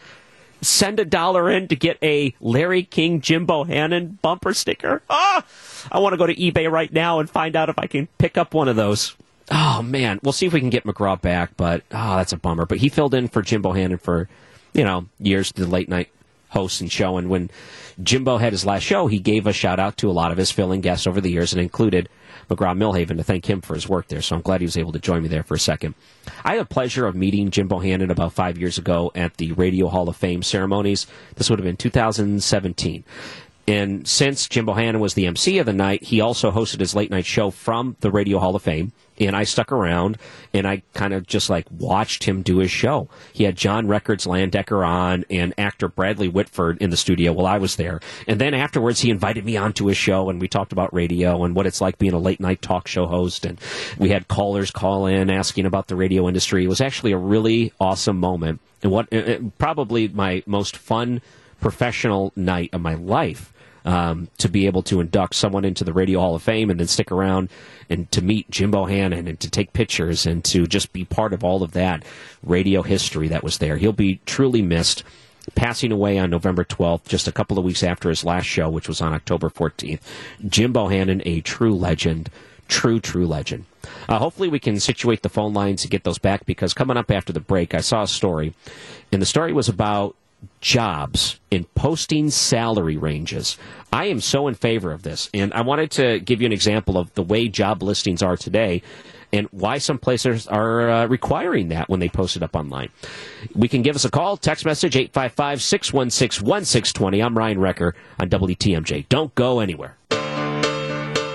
Send a dollar in to get a Larry King Jim Bohannon bumper sticker. Ah, I want to go to eBay right now and find out if I can pick up one of those. Oh man, we'll see if we can get McGraw back, but oh, that's a bummer. But he filled in for Jim Bohannon for you know years, the late night host and show. And when Jimbo had his last show, he gave a shout out to a lot of his filling guests over the years, and included McGraw Milhaven to thank him for his work there. So I'm glad he was able to join me there for a second. I had the pleasure of meeting Jim Bohannon about five years ago at the Radio Hall of Fame ceremonies. This would have been 2017. And since Jim Bohannon was the MC of the night, he also hosted his late night show from the Radio Hall of Fame. And I stuck around and I kind of just like watched him do his show. He had John Records Landecker on and actor Bradley Whitford in the studio while I was there. And then afterwards, he invited me onto his show and we talked about radio and what it's like being a late night talk show host. And we had callers call in asking about the radio industry. It was actually a really awesome moment and what uh, uh, probably my most fun professional night of my life um, to be able to induct someone into the Radio Hall of Fame and then stick around and to meet Jim Bohannon and to take pictures and to just be part of all of that radio history that was there. He'll be truly missed. Passing away on November 12th, just a couple of weeks after his last show, which was on October 14th. Jim Bohannon, a true legend, true, true legend. Uh, hopefully, we can situate the phone lines to get those back because coming up after the break, I saw a story, and the story was about jobs in posting salary ranges. I am so in favor of this, and I wanted to give you an example of the way job listings are today and why some places are uh, requiring that when they post it up online. We can give us a call, text message 855 616 1620. I'm Ryan Wrecker on WTMJ. Don't go anywhere.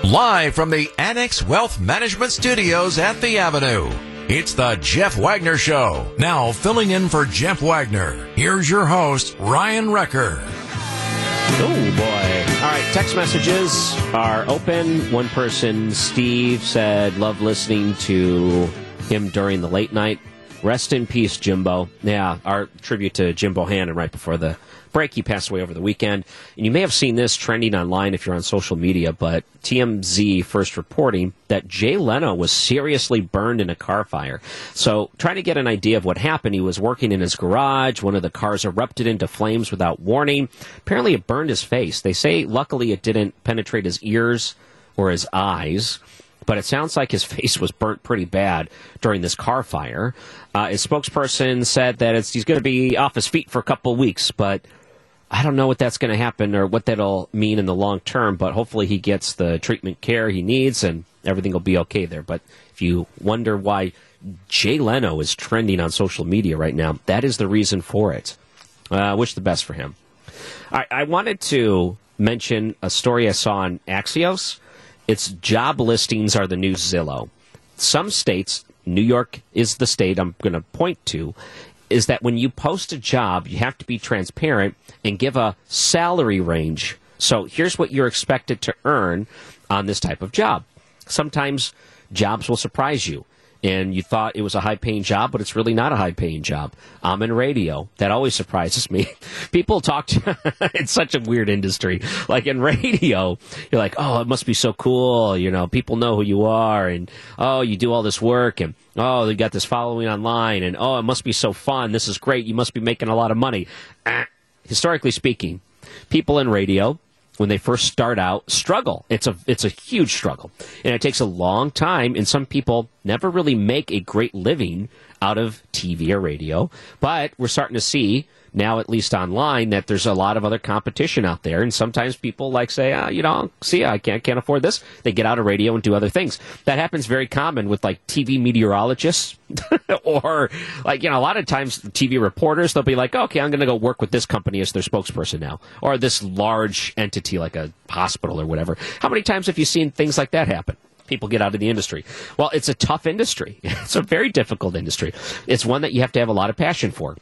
Live from the Annex Wealth Management Studios at the Avenue. It's the Jeff Wagner Show. Now, filling in for Jeff Wagner, here's your host, Ryan Wrecker. Oh, boy. All right, text messages are open. One person, Steve, said, Love listening to him during the late night. Rest in peace, Jimbo. Yeah, our tribute to Jim Bohannon right before the break. He passed away over the weekend. And you may have seen this trending online if you're on social media, but TMZ first reporting that Jay Leno was seriously burned in a car fire. So, trying to get an idea of what happened, he was working in his garage. One of the cars erupted into flames without warning. Apparently, it burned his face. They say, luckily, it didn't penetrate his ears or his eyes but it sounds like his face was burnt pretty bad during this car fire. Uh, his spokesperson said that he's going to be off his feet for a couple weeks, but I don't know what that's going to happen or what that'll mean in the long term, but hopefully he gets the treatment care he needs and everything will be okay there. But if you wonder why Jay Leno is trending on social media right now, that is the reason for it. Uh, I wish the best for him. I, I wanted to mention a story I saw on Axios. It's job listings are the new Zillow. Some states, New York is the state I'm going to point to, is that when you post a job, you have to be transparent and give a salary range. So here's what you're expected to earn on this type of job. Sometimes jobs will surprise you and you thought it was a high paying job, but it's really not a high paying job. I'm in radio. That always surprises me. People talk to, it's such a weird industry. Like in radio, you're like, oh, it must be so cool. You know, people know who you are and, oh, you do all this work and, oh, you got this following online and, oh, it must be so fun. This is great. You must be making a lot of money. Ah, historically speaking, people in radio, when they first start out struggle. It's a it's a huge struggle, and it takes a long time. And some people never really make a great living out of TV or radio. But we're starting to see now, at least online, that there's a lot of other competition out there. And sometimes people like say, ah, you know, see, I can't, can't afford this. They get out of radio and do other things. That happens very common with like TV meteorologists or like, you know, a lot of times TV reporters, they'll be like, okay, I'm going to go work with this company as their spokesperson now or this large entity like a hospital or whatever. How many times have you seen things like that happen? People get out of the industry. Well, it's a tough industry. It's a very difficult industry. It's one that you have to have a lot of passion for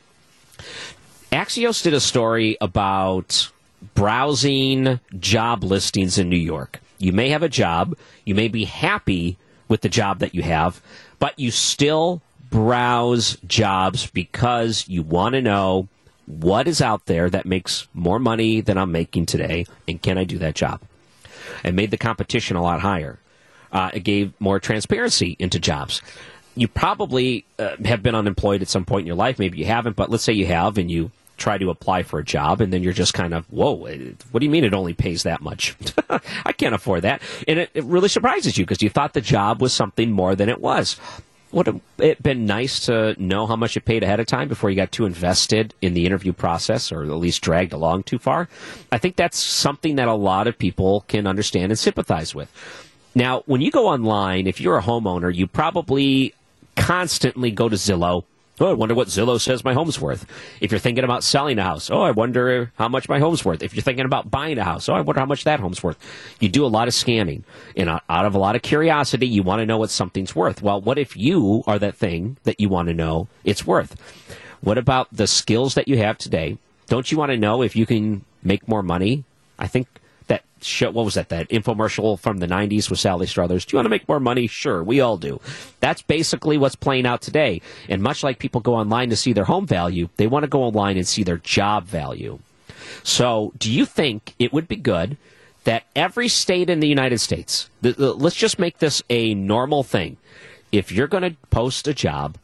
Axios did a story about browsing job listings in New York. You may have a job, you may be happy with the job that you have, but you still browse jobs because you want to know what is out there that makes more money than I'm making today, and can I do that job? It made the competition a lot higher. Uh, it gave more transparency into jobs. You probably uh, have been unemployed at some point in your life. Maybe you haven't, but let's say you have and you try to apply for a job and then you're just kind of, whoa, what do you mean it only pays that much? I can't afford that. And it, it really surprises you because you thought the job was something more than it was. Would it been nice to know how much it paid ahead of time before you got too invested in the interview process or at least dragged along too far? I think that's something that a lot of people can understand and sympathize with. Now, when you go online, if you're a homeowner, you probably constantly go to Zillow. Oh, I wonder what Zillow says my home's worth. If you're thinking about selling a house, oh, I wonder how much my home's worth. If you're thinking about buying a house, oh, I wonder how much that home's worth. You do a lot of scanning, and out of a lot of curiosity, you want to know what something's worth. Well, what if you are that thing that you want to know it's worth? What about the skills that you have today? Don't you want to know if you can make more money? I think show, what was that? That infomercial from the 90s with Sally Struthers. Do you want to make more money? Sure, we all do. That's basically what's playing out today. And much like people go online to see their home value, they want to go online and see their job value. So, do you think it would be good that every state in the United States, let's just make this a normal thing. If you're going to post a job,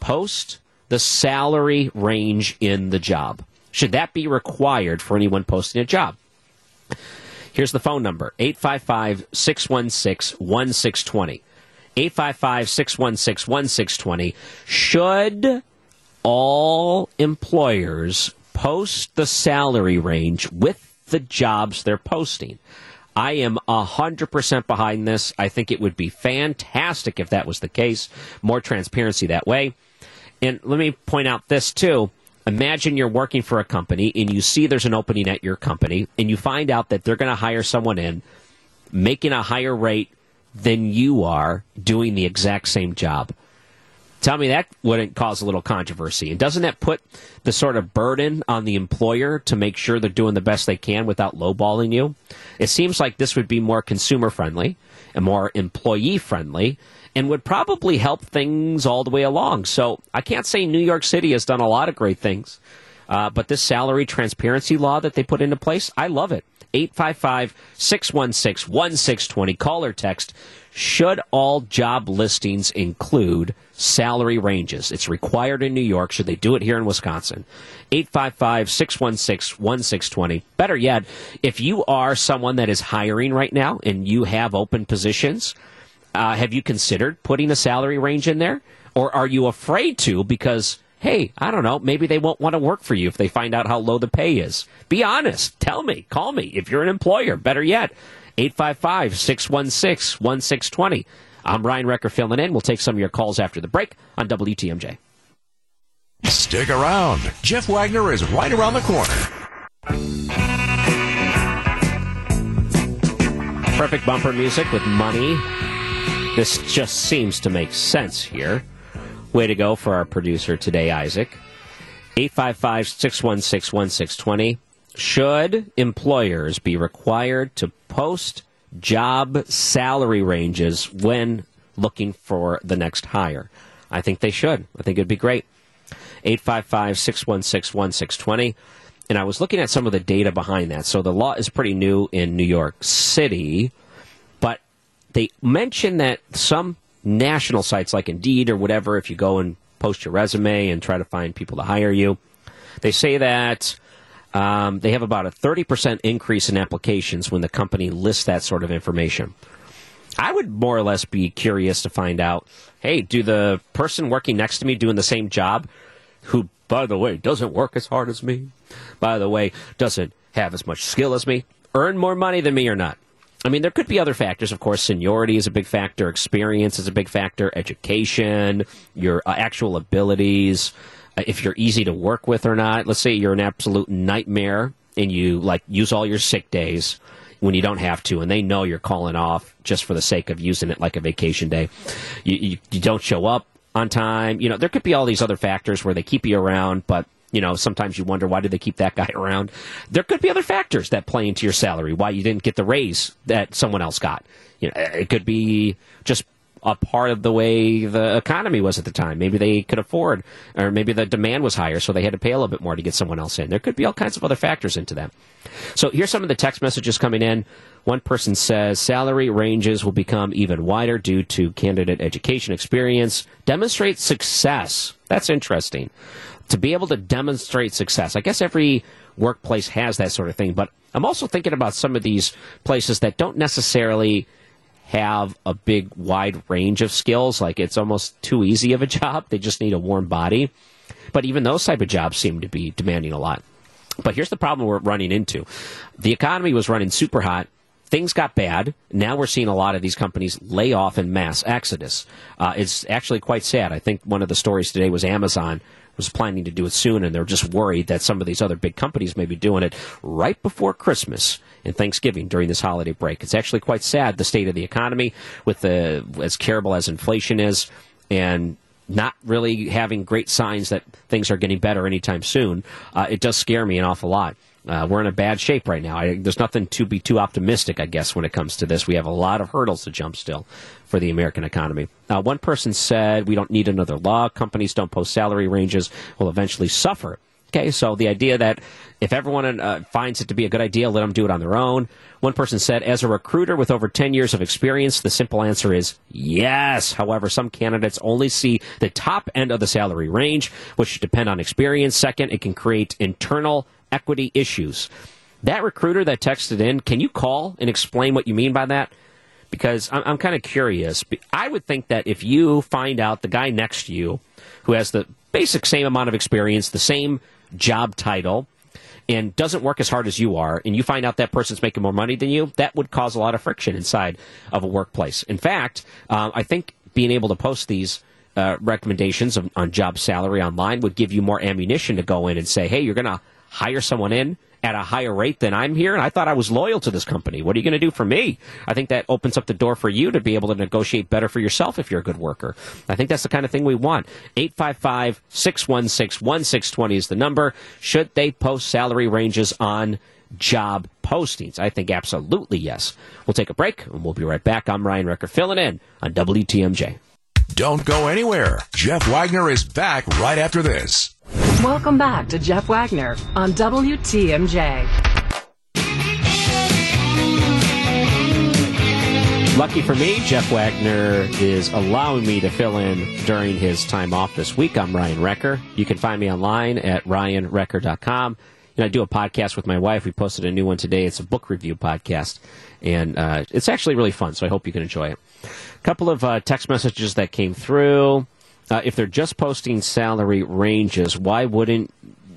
post the salary range in the job. Should that be required for anyone posting a job? Here's the phone number 855 616 1620. 855 616 1620. Should all employers post the salary range with the jobs they're posting? I am 100% behind this. I think it would be fantastic if that was the case. More transparency that way. And let me point out this too imagine you're working for a company and you see there's an opening at your company and you find out that they're going to hire someone in making a higher rate than you are doing the exact same job. Tell me that wouldn't cause a little controversy. And doesn't that put the sort of burden on the employer to make sure they're doing the best they can without lowballing you? It seems like this would be more consumer friendly and more employee friendly and would probably help things all the way along. So I can't say New York City has done a lot of great things, uh, but this salary transparency law that they put into place, I love it. 855 616 1620. Call or text. Should all job listings include salary ranges? It's required in New York. Should they do it here in Wisconsin? 855 616 1620. Better yet, if you are someone that is hiring right now and you have open positions, uh, have you considered putting a salary range in there? Or are you afraid to because, hey, I don't know, maybe they won't want to work for you if they find out how low the pay is? Be honest. Tell me. Call me if you're an employer. Better yet, 855 616 1620. I'm Ryan Wrecker filling in. We'll take some of your calls after the break on WTMJ. Stick around. Jeff Wagner is right around the corner. Perfect bumper music with money this just seems to make sense here. Way to go for our producer today, Isaac. 855 616 1620. Should employers be required to post job salary ranges when looking for the next hire? I think they should. I think it'd be great. 855 616 1620. And I was looking at some of the data behind that. So the law is pretty new in New York City they mention that some national sites like Indeed or whatever, if you go and post your resume and try to find people to hire you, they say that um, they have about a 30% increase in applications when the company lists that sort of information. I would more or less be curious to find out hey, do the person working next to me doing the same job, who, by the way, doesn't work as hard as me, by the way, doesn't have as much skill as me, earn more money than me or not? I mean, there could be other factors. Of course, seniority is a big factor, experience is a big factor, education, your uh, actual abilities, uh, if you're easy to work with or not. Let's say you're an absolute nightmare and you like use all your sick days when you don't have to, and they know you're calling off just for the sake of using it like a vacation day. You, you, you don't show up on time. You know, there could be all these other factors where they keep you around, but you know, sometimes you wonder why do they keep that guy around. There could be other factors that play into your salary, why you didn't get the raise that someone else got. You know, it could be just a part of the way the economy was at the time. Maybe they could afford, or maybe the demand was higher, so they had to pay a little bit more to get someone else in. There could be all kinds of other factors into that. So here's some of the text messages coming in. One person says salary ranges will become even wider due to candidate education experience. Demonstrate success. That's interesting. To be able to demonstrate success. I guess every workplace has that sort of thing, but I'm also thinking about some of these places that don't necessarily have a big wide range of skills like it's almost too easy of a job they just need a warm body but even those type of jobs seem to be demanding a lot but here's the problem we're running into the economy was running super hot things got bad. Now we're seeing a lot of these companies lay off in mass exodus. Uh, it's actually quite sad. I think one of the stories today was Amazon was planning to do it soon, and they're just worried that some of these other big companies may be doing it right before Christmas and Thanksgiving during this holiday break. It's actually quite sad the state of the economy with the as terrible as inflation is, and not really having great signs that things are getting better anytime soon. Uh, it does scare me an awful lot. Uh, we're in a bad shape right now. I, there's nothing to be too optimistic, I guess, when it comes to this. We have a lot of hurdles to jump still for the American economy. Uh, one person said, We don't need another law. Companies don't post salary ranges, will eventually suffer. Okay, so the idea that if everyone uh, finds it to be a good idea, let them do it on their own. One person said, as a recruiter with over 10 years of experience, the simple answer is yes. However, some candidates only see the top end of the salary range, which depend on experience. Second, it can create internal equity issues. That recruiter that texted in, can you call and explain what you mean by that? Because I'm, I'm kind of curious. I would think that if you find out the guy next to you who has the basic same amount of experience, the same job title, and doesn't work as hard as you are, and you find out that person's making more money than you, that would cause a lot of friction inside of a workplace. In fact, um, I think being able to post these uh, recommendations of, on job salary online would give you more ammunition to go in and say, hey, you're going to hire someone in at a higher rate than I'm here, and I thought I was loyal to this company. What are you going to do for me? I think that opens up the door for you to be able to negotiate better for yourself if you're a good worker. I think that's the kind of thing we want. 855 616 1620 is the number. Should they post salary ranges on job postings? I think absolutely yes. We'll take a break, and we'll be right back. I'm Ryan Wrecker filling in on WTMJ. Don't go anywhere. Jeff Wagner is back right after this. Welcome back to Jeff Wagner on WTMJ. Lucky for me, Jeff Wagner is allowing me to fill in during his time off this week. I'm Ryan Wrecker. You can find me online at ryanwrecker.com. You know, I do a podcast with my wife. We posted a new one today. It's a book review podcast, and uh, it's actually really fun. So I hope you can enjoy it. A couple of uh, text messages that came through. Uh, if they're just posting salary ranges, why wouldn't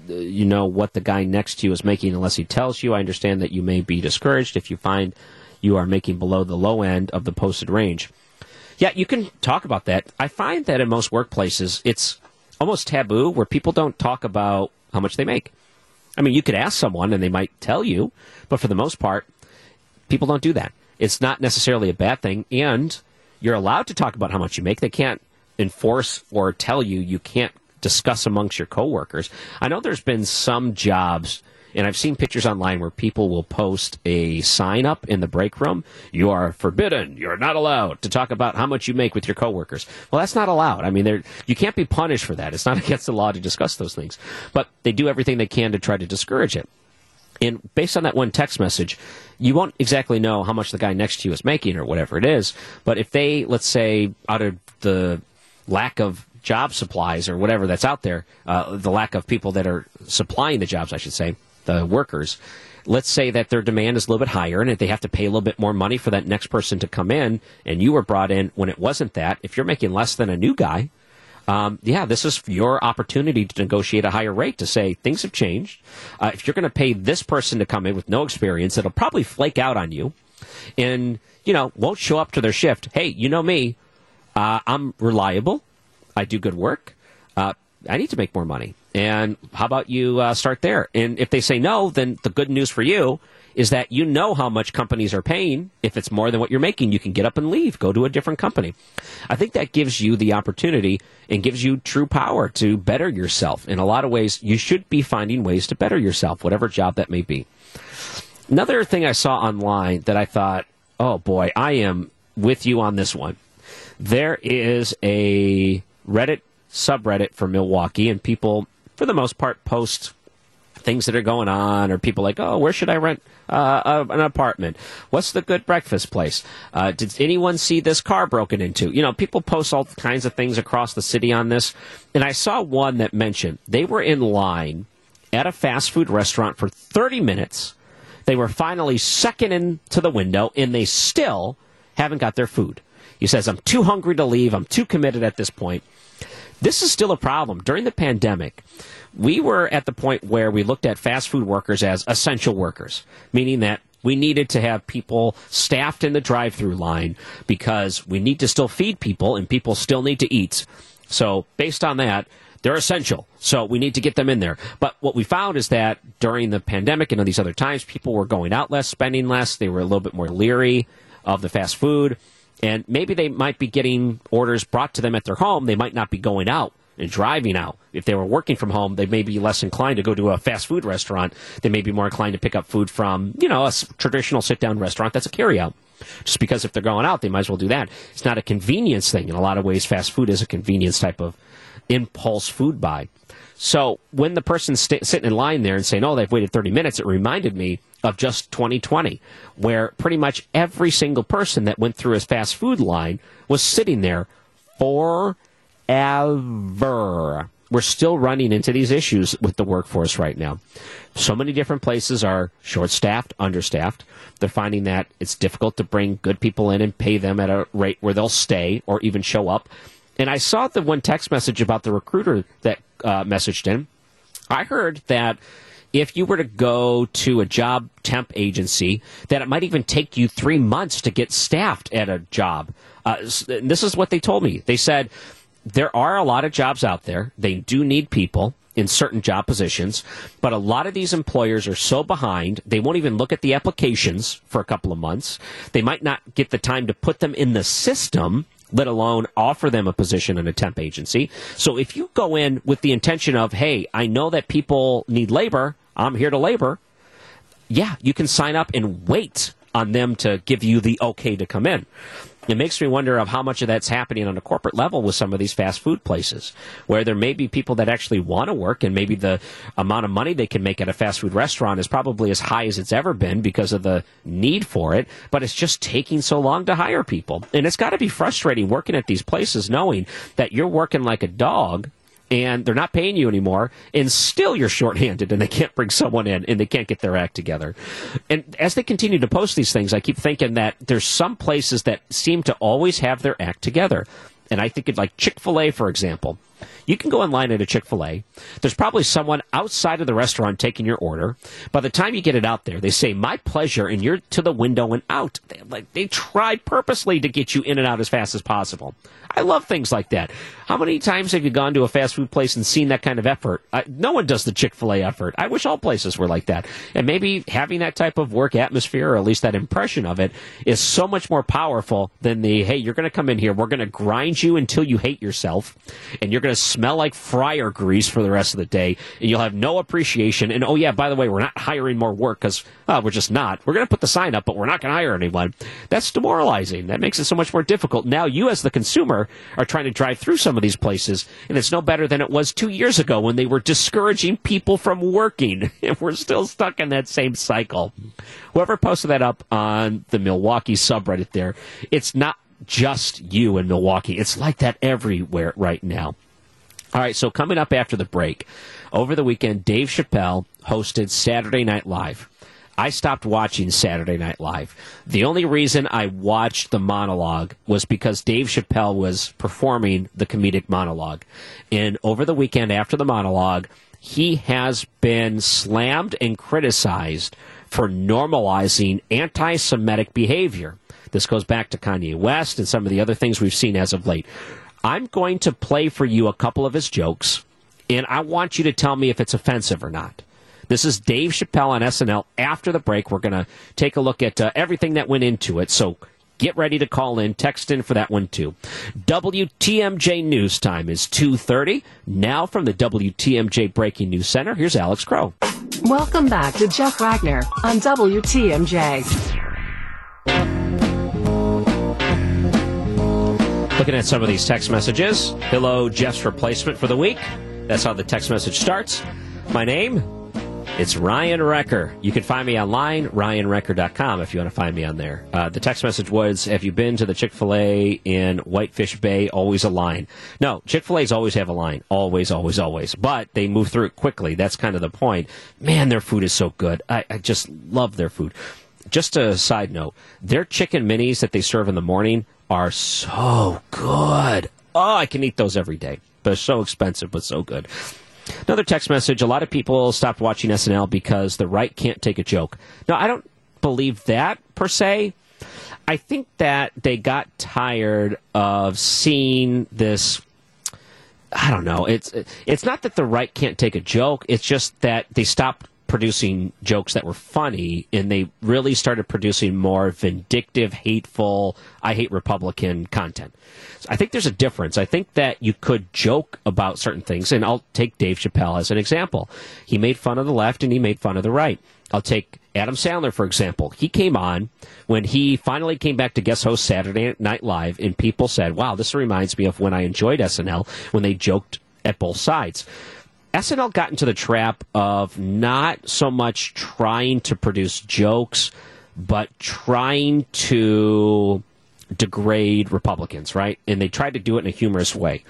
uh, you know what the guy next to you is making unless he tells you? I understand that you may be discouraged if you find you are making below the low end of the posted range. Yeah, you can talk about that. I find that in most workplaces, it's almost taboo where people don't talk about how much they make. I mean, you could ask someone and they might tell you, but for the most part, people don't do that. It's not necessarily a bad thing, and you're allowed to talk about how much you make. They can't enforce or tell you you can't discuss amongst your coworkers. I know there's been some jobs and I've seen pictures online where people will post a sign up in the break room. You are forbidden. You're not allowed to talk about how much you make with your coworkers. Well, that's not allowed. I mean, you can't be punished for that. It's not against the law to discuss those things. But they do everything they can to try to discourage it. And based on that one text message, you won't exactly know how much the guy next to you is making or whatever it is. But if they, let's say, out of the lack of job supplies or whatever that's out there, uh, the lack of people that are supplying the jobs, I should say, the workers. Let's say that their demand is a little bit higher and they have to pay a little bit more money for that next person to come in, and you were brought in when it wasn't that. If you're making less than a new guy, um, yeah, this is your opportunity to negotiate a higher rate to say things have changed. Uh, if you're going to pay this person to come in with no experience, it'll probably flake out on you and, you know, won't show up to their shift. Hey, you know me, uh, I'm reliable. I do good work. Uh, I need to make more money. And how about you uh, start there? And if they say no, then the good news for you is that you know how much companies are paying. If it's more than what you're making, you can get up and leave, go to a different company. I think that gives you the opportunity and gives you true power to better yourself. In a lot of ways, you should be finding ways to better yourself, whatever job that may be. Another thing I saw online that I thought, oh boy, I am with you on this one. There is a Reddit subreddit for Milwaukee, and people, for the most part, post things that are going on, or people like, oh, where should I rent uh, an apartment? What's the good breakfast place? Uh, did anyone see this car broken into? You know, people post all kinds of things across the city on this. And I saw one that mentioned they were in line at a fast food restaurant for 30 minutes. They were finally second into the window, and they still haven't got their food. He says, I'm too hungry to leave. I'm too committed at this point. This is still a problem. During the pandemic, we were at the point where we looked at fast food workers as essential workers, meaning that we needed to have people staffed in the drive through line because we need to still feed people and people still need to eat. So, based on that, they're essential. So we need to get them in there. But what we found is that during the pandemic and in these other times, people were going out less, spending less. They were a little bit more leery of the fast food. And maybe they might be getting orders brought to them at their home. They might not be going out and driving out. If they were working from home, they may be less inclined to go to a fast food restaurant. They may be more inclined to pick up food from, you know, a traditional sit down restaurant that's a carry out. Just because if they're going out, they might as well do that. It's not a convenience thing. In a lot of ways, fast food is a convenience type of impulse food buy. So when the person's st- sitting in line there and saying, oh, they've waited 30 minutes, it reminded me of just 2020, where pretty much every single person that went through his fast food line was sitting there forever. We're still running into these issues with the workforce right now. So many different places are short staffed, understaffed. They're finding that it's difficult to bring good people in and pay them at a rate where they'll stay or even show up. And I saw the one text message about the recruiter that uh, messaged in. I heard that if you were to go to a job temp agency, that it might even take you three months to get staffed at a job. Uh, this is what they told me. They said there are a lot of jobs out there. They do need people in certain job positions, but a lot of these employers are so behind, they won't even look at the applications for a couple of months. They might not get the time to put them in the system let alone offer them a position in a temp agency. So if you go in with the intention of, hey, I know that people need labor, I'm here to labor, yeah, you can sign up and wait on them to give you the okay to come in. It makes me wonder of how much of that's happening on a corporate level with some of these fast food places, where there may be people that actually want to work, and maybe the amount of money they can make at a fast food restaurant is probably as high as it's ever been because of the need for it. But it's just taking so long to hire people, and it's got to be frustrating working at these places knowing that you're working like a dog and they're not paying you anymore, and still you're shorthanded, and they can't bring someone in, and they can't get their act together. And as they continue to post these things, I keep thinking that there's some places that seem to always have their act together. And I think it like Chick fil A, for example. You can go online at a Chick fil A. There's probably someone outside of the restaurant taking your order. By the time you get it out there, they say, My pleasure, and you're to the window and out. They, like, they try purposely to get you in and out as fast as possible. I love things like that. How many times have you gone to a fast food place and seen that kind of effort? No one does the Chick fil A effort. I wish all places were like that. And maybe having that type of work atmosphere, or at least that impression of it, is so much more powerful than the, hey, you're going to come in here, we're going to grind you until you hate yourself, and you're going to smell like fryer grease for the rest of the day, and you'll have no appreciation. And oh, yeah, by the way, we're not hiring more work because uh, we're just not. We're going to put the sign up, but we're not going to hire anyone. That's demoralizing. That makes it so much more difficult. Now, you as the consumer are trying to drive through some of these places, and it's no better than it was two years ago when they were discouraging people from working. And we're still stuck in that same cycle. Whoever posted that up on the Milwaukee subreddit there, it's not just you in Milwaukee. It's like that everywhere right now. All right, so coming up after the break, over the weekend, Dave Chappelle hosted Saturday Night Live. I stopped watching Saturday Night Live. The only reason I watched the monologue was because Dave Chappelle was performing the comedic monologue. And over the weekend after the monologue, he has been slammed and criticized for normalizing anti Semitic behavior. This goes back to Kanye West and some of the other things we've seen as of late. I'm going to play for you a couple of his jokes, and I want you to tell me if it's offensive or not. This is Dave Chappelle on SNL. After the break, we're going to take a look at uh, everything that went into it. So get ready to call in, text in for that one too. WTMJ News Time is 2:30. Now from the WTMJ Breaking News Center, here's Alex Crow. Welcome back to Jeff Wagner on WTMJ. Looking at some of these text messages. Hello, Jeff's replacement for the week. That's how the text message starts. My name, it's Ryan Wrecker. You can find me online, ryanwrecker.com, if you want to find me on there. Uh, the text message was Have you been to the Chick fil A in Whitefish Bay? Always a line. No, Chick fil A's always have a line. Always, always, always. But they move through it quickly. That's kind of the point. Man, their food is so good. I, I just love their food. Just a side note their chicken minis that they serve in the morning are so good. Oh, I can eat those every day. They're so expensive, but so good. Another text message. A lot of people stopped watching SNL because the right can't take a joke. Now, I don't believe that per se. I think that they got tired of seeing this. I don't know. It's it's not that the right can't take a joke. It's just that they stopped producing jokes that were funny and they really started producing more vindictive, hateful, I hate Republican content. So I think there's a difference. I think that you could joke about certain things, and I'll take Dave Chappelle as an example. He made fun of the left and he made fun of the right. I'll take Adam Sandler, for example. He came on when he finally came back to guest host Saturday Night Live, and people said, wow, this reminds me of when I enjoyed SNL when they joked at both sides. SNL got into the trap of not so much trying to produce jokes, but trying to degrade Republicans, right? And they tried to do it in a humorous way.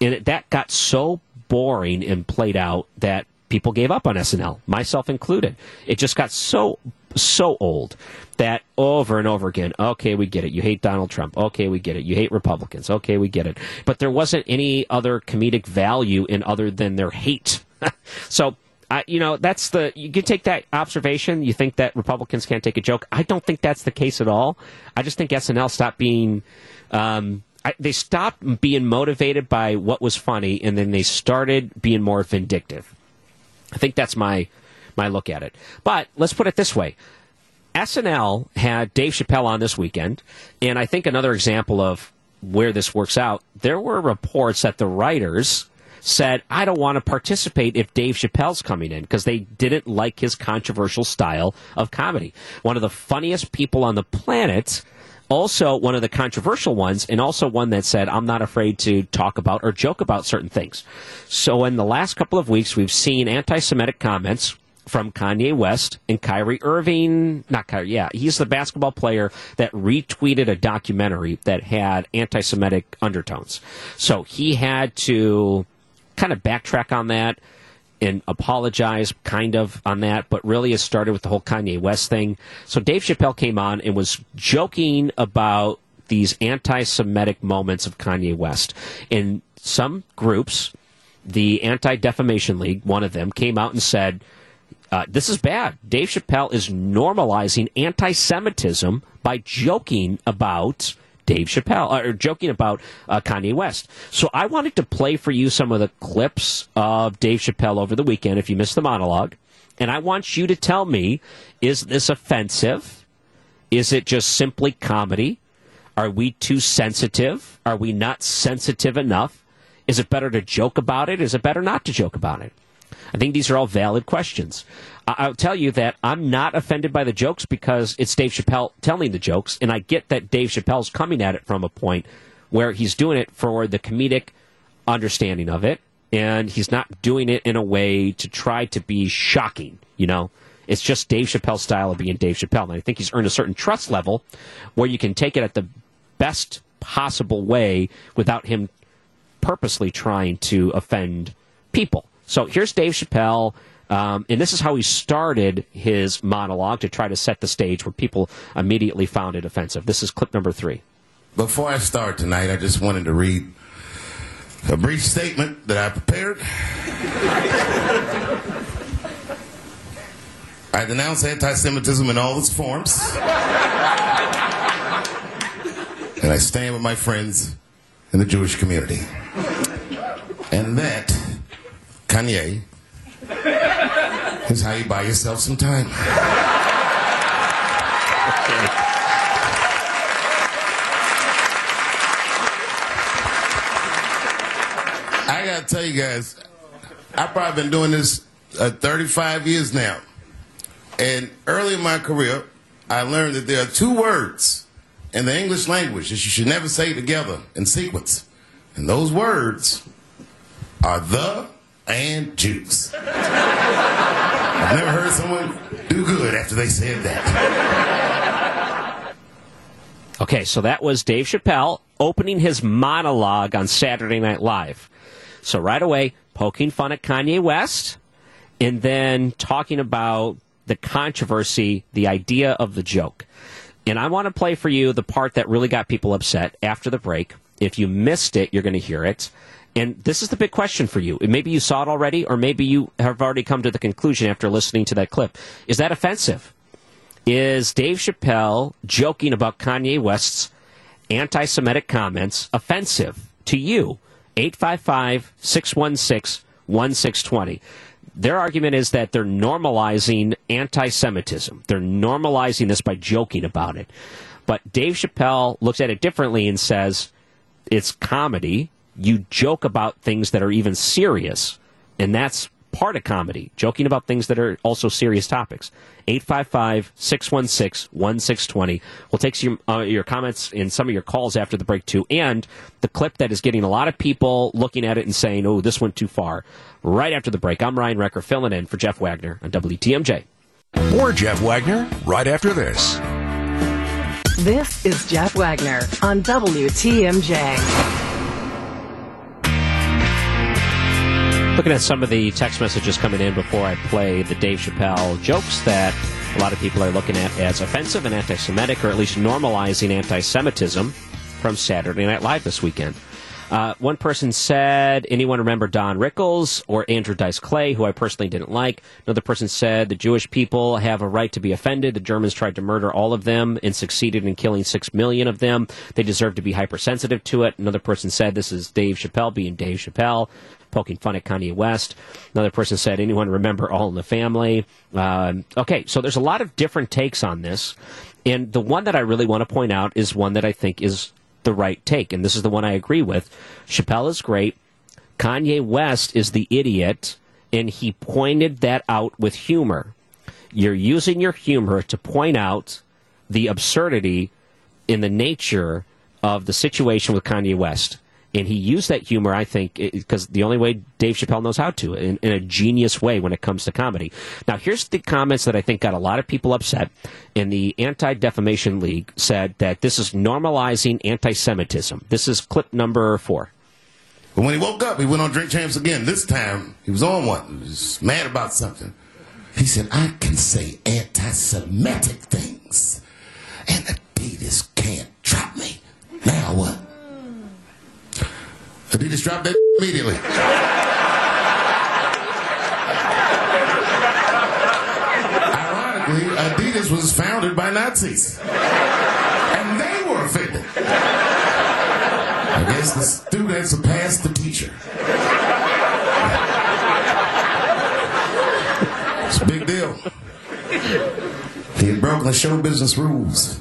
And it, that got so boring and played out that people gave up on SNL, myself included. It just got so so old that over and over again, okay, we get it. You hate Donald Trump. Okay, we get it. You hate Republicans. Okay, we get it. But there wasn't any other comedic value in other than their hate. so, I, you know, that's the, you can take that observation. You think that Republicans can't take a joke. I don't think that's the case at all. I just think SNL stopped being, um, I, they stopped being motivated by what was funny and then they started being more vindictive. I think that's my my look at it. But let's put it this way. SNL had Dave Chappelle on this weekend, and I think another example of where this works out, there were reports that the writers said, I don't want to participate if Dave Chappelle's coming in because they didn't like his controversial style of comedy. One of the funniest people on the planet, also one of the controversial ones, and also one that said, I'm not afraid to talk about or joke about certain things. So in the last couple of weeks, we've seen anti Semitic comments from Kanye West and Kyrie Irving. Not Kyrie, yeah, he's the basketball player that retweeted a documentary that had anti Semitic undertones. So he had to kind of backtrack on that and apologize kind of on that, but really it started with the whole Kanye West thing. So Dave Chappelle came on and was joking about these anti Semitic moments of Kanye West. In some groups, the Anti Defamation League, one of them, came out and said, uh, this is bad. Dave Chappelle is normalizing anti Semitism by joking about Dave Chappelle, uh, or joking about uh, Kanye West. So I wanted to play for you some of the clips of Dave Chappelle over the weekend if you missed the monologue. And I want you to tell me is this offensive? Is it just simply comedy? Are we too sensitive? Are we not sensitive enough? Is it better to joke about it? Is it better not to joke about it? I think these are all valid questions. I'll tell you that I'm not offended by the jokes because it's Dave Chappelle telling the jokes, and I get that Dave Chappelle's coming at it from a point where he's doing it for the comedic understanding of it, and he's not doing it in a way to try to be shocking, you know? It's just Dave Chappelle's style of being Dave Chappelle. And I think he's earned a certain trust level where you can take it at the best possible way without him purposely trying to offend people. So here's Dave Chappelle. Um, and this is how he started his monologue to try to set the stage where people immediately found it offensive. This is clip number three. Before I start tonight, I just wanted to read a brief statement that I prepared. I denounce anti Semitism in all its forms. and I stand with my friends in the Jewish community. And that Kanye. Is how you buy yourself some time. I gotta tell you guys, I've probably been doing this uh, 35 years now. And early in my career, I learned that there are two words in the English language that you should never say together in sequence. And those words are the and juice. I've never heard someone do good after they said that. Okay, so that was Dave Chappelle opening his monologue on Saturday Night Live. So right away, poking fun at Kanye West, and then talking about the controversy, the idea of the joke. And I want to play for you the part that really got people upset after the break. If you missed it, you're going to hear it. And this is the big question for you. Maybe you saw it already, or maybe you have already come to the conclusion after listening to that clip. Is that offensive? Is Dave Chappelle joking about Kanye West's anti Semitic comments offensive to you? 855 616 1620. Their argument is that they're normalizing anti Semitism. They're normalizing this by joking about it. But Dave Chappelle looks at it differently and says it's comedy. You joke about things that are even serious, and that's part of comedy, joking about things that are also serious topics. 855 616 1620. We'll take some, uh, your comments and some of your calls after the break, too. And the clip that is getting a lot of people looking at it and saying, oh, this went too far. Right after the break, I'm Ryan Wrecker filling in for Jeff Wagner on WTMJ. More Jeff Wagner right after this. This is Jeff Wagner on WTMJ. Looking at some of the text messages coming in before I play the Dave Chappelle jokes that a lot of people are looking at as offensive and anti Semitic, or at least normalizing anti Semitism from Saturday Night Live this weekend. Uh, one person said, anyone remember Don Rickles or Andrew Dice Clay, who I personally didn't like? Another person said, the Jewish people have a right to be offended. The Germans tried to murder all of them and succeeded in killing six million of them. They deserve to be hypersensitive to it. Another person said, this is Dave Chappelle being Dave Chappelle poking fun at Kanye West. Another person said, anyone remember All in the Family? Um, okay, so there's a lot of different takes on this. And the one that I really want to point out is one that I think is the right take. And this is the one I agree with. Chappelle is great. Kanye West is the idiot. And he pointed that out with humor. You're using your humor to point out the absurdity in the nature of the situation with Kanye West and he used that humor, I think, because the only way Dave Chappelle knows how to, in, in, a genius way when it comes to comedy. Now, here's the comments that I think got a lot of people upset. And the Anti Defamation League said that this is normalizing anti Semitism. This is clip number four. But when he woke up, he went on Drink Champs again. This time, he was on one. He was mad about something. He said, I can say anti Semitic things, and the Adidas can't drop me. Now what? Adidas dropped that immediately. Ironically, Adidas was founded by Nazis. And they were offended. I guess the student surpassed the teacher. It's a big deal. He had broken the show business rules.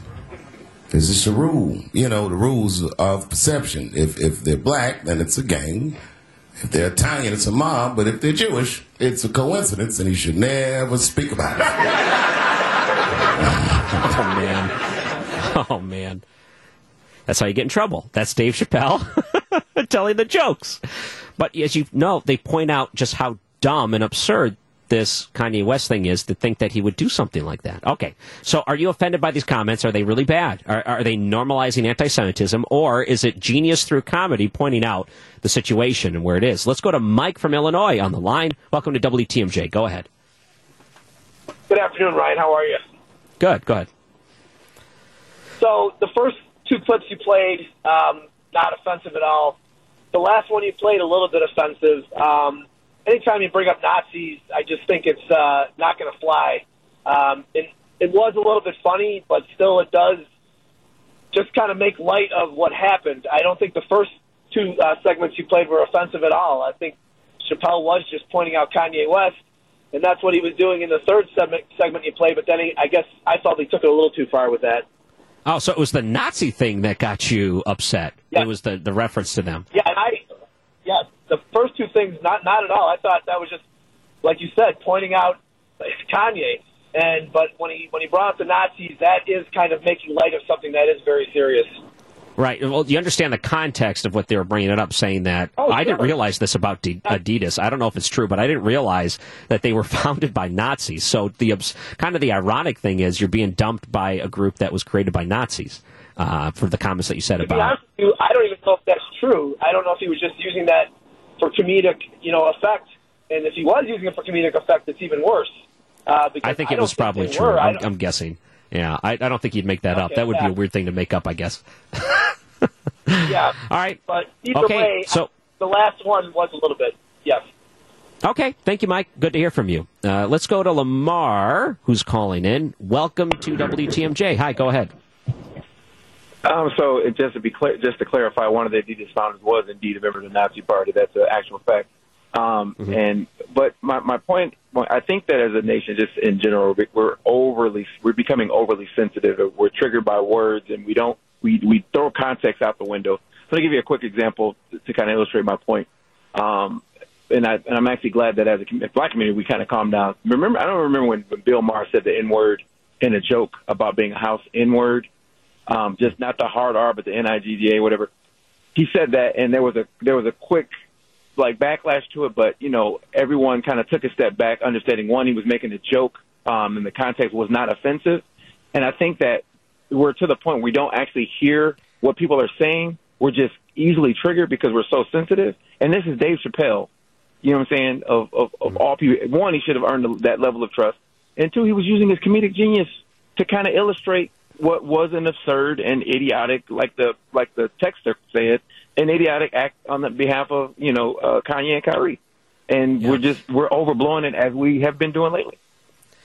It's just a rule, you know, the rules of perception. If if they're black, then it's a gang. If they're Italian, it's a mob. But if they're Jewish, it's a coincidence, and you should never speak about it. oh man, oh man, that's how you get in trouble. That's Dave Chappelle telling the jokes. But as you know, they point out just how dumb and absurd this Kanye West thing is to think that he would do something like that. Okay. So are you offended by these comments? Are they really bad? Are, are they normalizing anti Semitism? Or is it genius through comedy pointing out the situation and where it is? Let's go to Mike from Illinois on the line. Welcome to WTMJ. Go ahead. Good afternoon, Ryan. How are you? Good. Go ahead. So the first two clips you played, um, not offensive at all. The last one you played, a little bit offensive. Um, anytime you bring up Nazis, I just think it's uh, not going to fly. Um, it, it was a little bit funny, but still, it does just kind of make light of what happened. I don't think the first two uh, segments you played were offensive at all. I think Chappelle was just pointing out Kanye West, and that's what he was doing in the third segment segment he played. But then he, I guess I felt he took it a little too far with that. Oh, so it was the Nazi thing that got you upset. Yeah. It was the, the reference to them. Yeah, and I, yeah, the first two things, not not at all. I thought that was just like you said, pointing out Kanye. And but when he when he brought up the Nazis, that is kind of making light of something that is very serious. Right. Well, you understand the context of what they were bringing it up, saying that Oh, I didn't realize this about D- Adidas. I don't know if it's true, but I didn't realize that they were founded by Nazis. So the kind of the ironic thing is you're being dumped by a group that was created by Nazis uh, for the comments that you said To be about. honest with you, I don't even know if that's true. I don't know if he was just using that for comedic, you know, effect. And if he was using it for comedic effect, it's even worse. Uh, because I think I it was probably true. were. I'm, I'm guessing. Yeah, I, I don't think you'd make that up. That would be a weird thing to make up, I guess. yeah. All right. But either Okay, way, so- the last one was a little bit. Yes. Okay, thank you, Mike. Good to hear from you. Uh, let's go to Lamar, who's calling in. Welcome to WTMJ. Hi, go ahead. Um, so it, just to be clear, just to clarify, one of the Adidas founders was indeed a member of the Nazi Party. That's an actual fact. Um, And but my my point, I think that as a nation, just in general, we- we're overly we're becoming overly sensitive. We're triggered by words, and we don't we we throw context out the window. So to give you a quick example to, to kind of illustrate my point. Um, and I and I'm actually glad that as a black community we kind of calmed down. Remember, I don't remember when, when Bill Maher said the N word in a joke about being a house N word um, just not the hard R, but the N I G G A, whatever. He said that, and there was a there was a quick like backlash to it, but you know everyone kind of took a step back, understanding one he was making a joke, um, and the context was not offensive, and I think that we're to the point where we don't actually hear what people are saying. We're just easily triggered because we're so sensitive. And this is Dave Chappelle. You know what I'm saying? Of of, of all people, one, he should have earned that level of trust, and two, he was using his comedic genius to kind of illustrate what was an absurd and idiotic, like the like the texter said, an idiotic act on the behalf of you know uh, Kanye and Kyrie, and we're just we're overblowing it as we have been doing lately.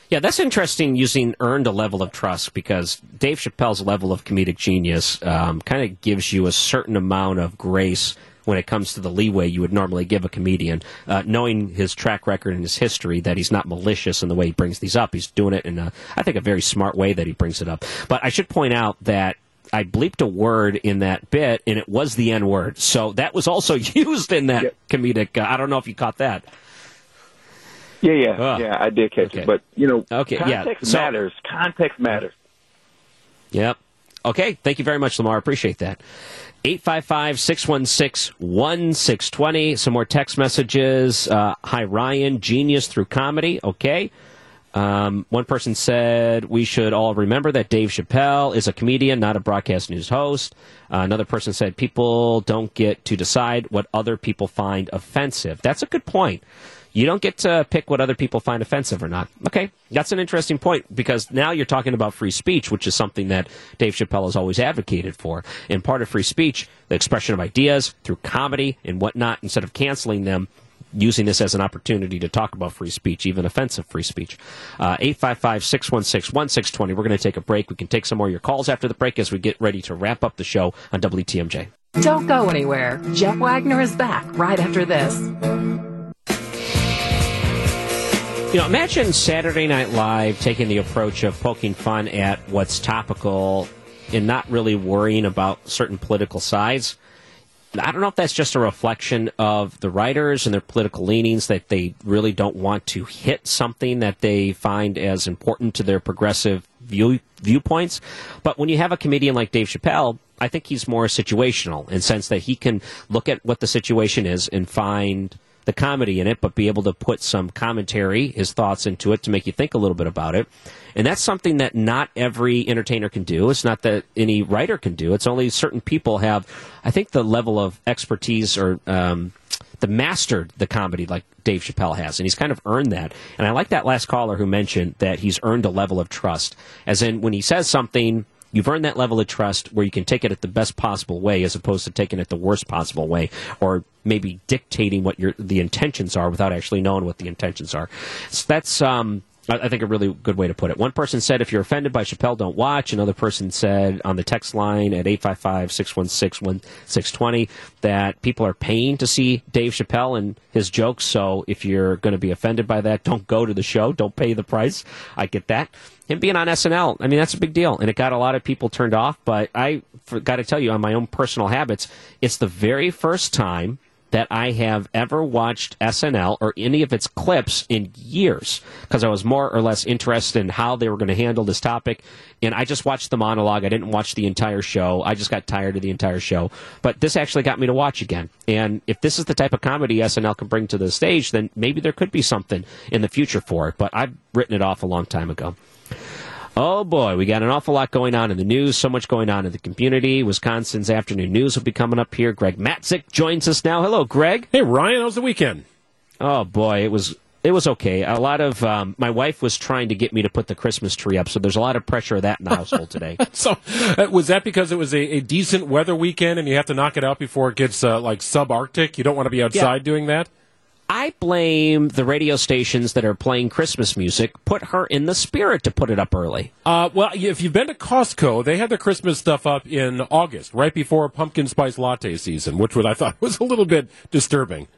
Yeah, that's interesting using earned a level of trust because Dave Chappelle's level of comedic genius um, kind of gives you a certain amount of grace when it comes to the leeway you would normally give a comedian, uh, knowing his track record and his history, that he's not malicious in the way he brings these up. He's doing it in, a, I think, a very smart way that he brings it up. But I should point out that I bleeped a word in that bit, and it was the N word. So that was also used in that comedic. Uh, I don't know if you caught that. Yeah, yeah, yeah. I did catch it, but you know, Okay, yeah, context so- matters. Context matters. Yep. Okay. Thank you very much, Lamar. Appreciate that. 855 616 1620. Some more text messages. Uh, Hi, Ryan. Genius through comedy. Okay. Um, one person said we should all remember that Dave Chappelle is a comedian, not a broadcast news host. Uh, another person said people don't get to decide what other people find offensive. That's a good point. You don't get to pick what other people find offensive or not. Okay, that's an interesting point because now you're talking about free speech, which is something that Dave Chappelle has always advocated for. And part of free speech, the expression of ideas through comedy and whatnot, instead of canceling them, using this as an opportunity to talk about free speech, even offensive free speech. Uh, 855 616 1620. We're going to take a break. We can take some more of your calls after the break as we get ready to wrap up the show on WTMJ. Don't go anywhere. Jeff Wagner is back right after this. You know, imagine Saturday Night Live taking the approach of poking fun at what's topical and not really worrying about certain political sides. I don't know if that's just a reflection of the writers and their political leanings that they really don't want to hit something that they find as important to their progressive view, viewpoints. But when you have a comedian like Dave Chappelle, I think he's more situational in the sense that he can look at what the situation is and find the comedy in it, but be able to put some commentary, his thoughts into it to make you think a little bit about it. And that's something that not every entertainer can do. It's not that any writer can do. It's only certain people have, I think, the level of expertise or um, the mastered the comedy like Dave Chappelle has, and he's kind of earned that. And I like that last caller who mentioned that he's earned a level of trust, as in when he says something. You've earned that level of trust where you can take it at the best possible way as opposed to taking it the worst possible way or maybe dictating what your the intentions are without actually knowing what the intentions are. So that's um, I, think a really good way to put it. One person said, if you're offended by Chappelle, don't watch. Another person said on the text line at 855 616 1620 that people are paying to see Dave Chappelle and his jokes. So if you're going to be offended by that, don't go to the show. Don't pay the price. I get that. Him being on SNL, I mean, that's a big deal. And it got a lot of people turned off. But I got to tell you, on my own personal habits, it's the very first time that I have ever watched SNL or any of its clips in years because I was more or less interested in how they were going to handle this topic. And I just watched the monologue. I didn't watch the entire show. I just got tired of the entire show. But this actually got me to watch again. And if this is the type of comedy SNL can bring to the stage, then maybe there could be something in the future for it. But I've written it off a long time ago. Oh boy, we got an awful lot going on in the news, so much going on in the community. Wisconsin's afternoon news will be coming up here. Greg Matzek joins us now. Hello, Greg. Hey, Ryan, how was the weekend? Oh boy, it was it was okay. A lot of um, my wife was trying to get me to put the Christmas tree up, so there's a lot of pressure of that in the household today. so, uh, was that because it was a, a, decent weather weekend and you have to knock it out before it gets uh, like subarctic? You don't want to be outside yeah. doing that. I blame the radio stations that are playing Christmas music. Put her in the spirit to put it up early. Uh, well, if you've been to Costco, they had their Christmas stuff up in August, right before pumpkin spice latte season, which was I thought was a little bit disturbing.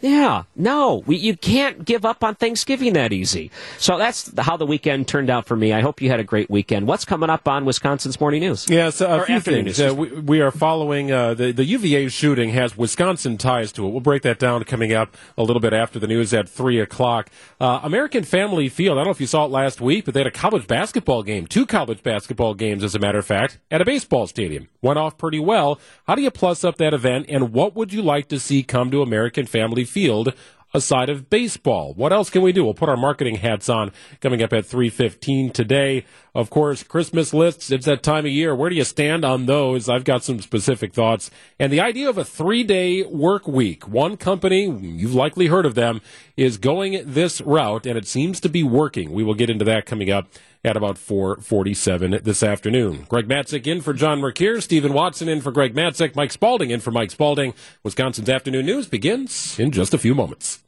Yeah, no, we, you can't give up on Thanksgiving that easy. So that's how the weekend turned out for me. I hope you had a great weekend. What's coming up on Wisconsin's Morning News? Yes, a few things. Uh, we, we, are following uh, the, the UVA shooting has Wisconsin ties to it. We'll break that down coming up a little bit after the news at 3 o'clock. Uh, American Family Field, I don't know if you saw it last week, but they had a college basketball game, two college basketball games, as a matter of fact, at a baseball stadium. Went off pretty well. How do you plus up that event, and what would you like to see come to American Family field aside of baseball. What else can we do? We'll put our marketing hats on coming up at 3:15 today. Of course, Christmas lists, it's that time of year. Where do you stand on those? I've got some specific thoughts. And the idea of a 3-day work week. One company, you've likely heard of them, is going this route and it seems to be working. We will get into that coming up at about 447 this afternoon. Greg Matzek in for John Mercure, Stephen Watson in for Greg Matzek, Mike Spalding in for Mike Spalding. Wisconsin's afternoon news begins in just a few moments.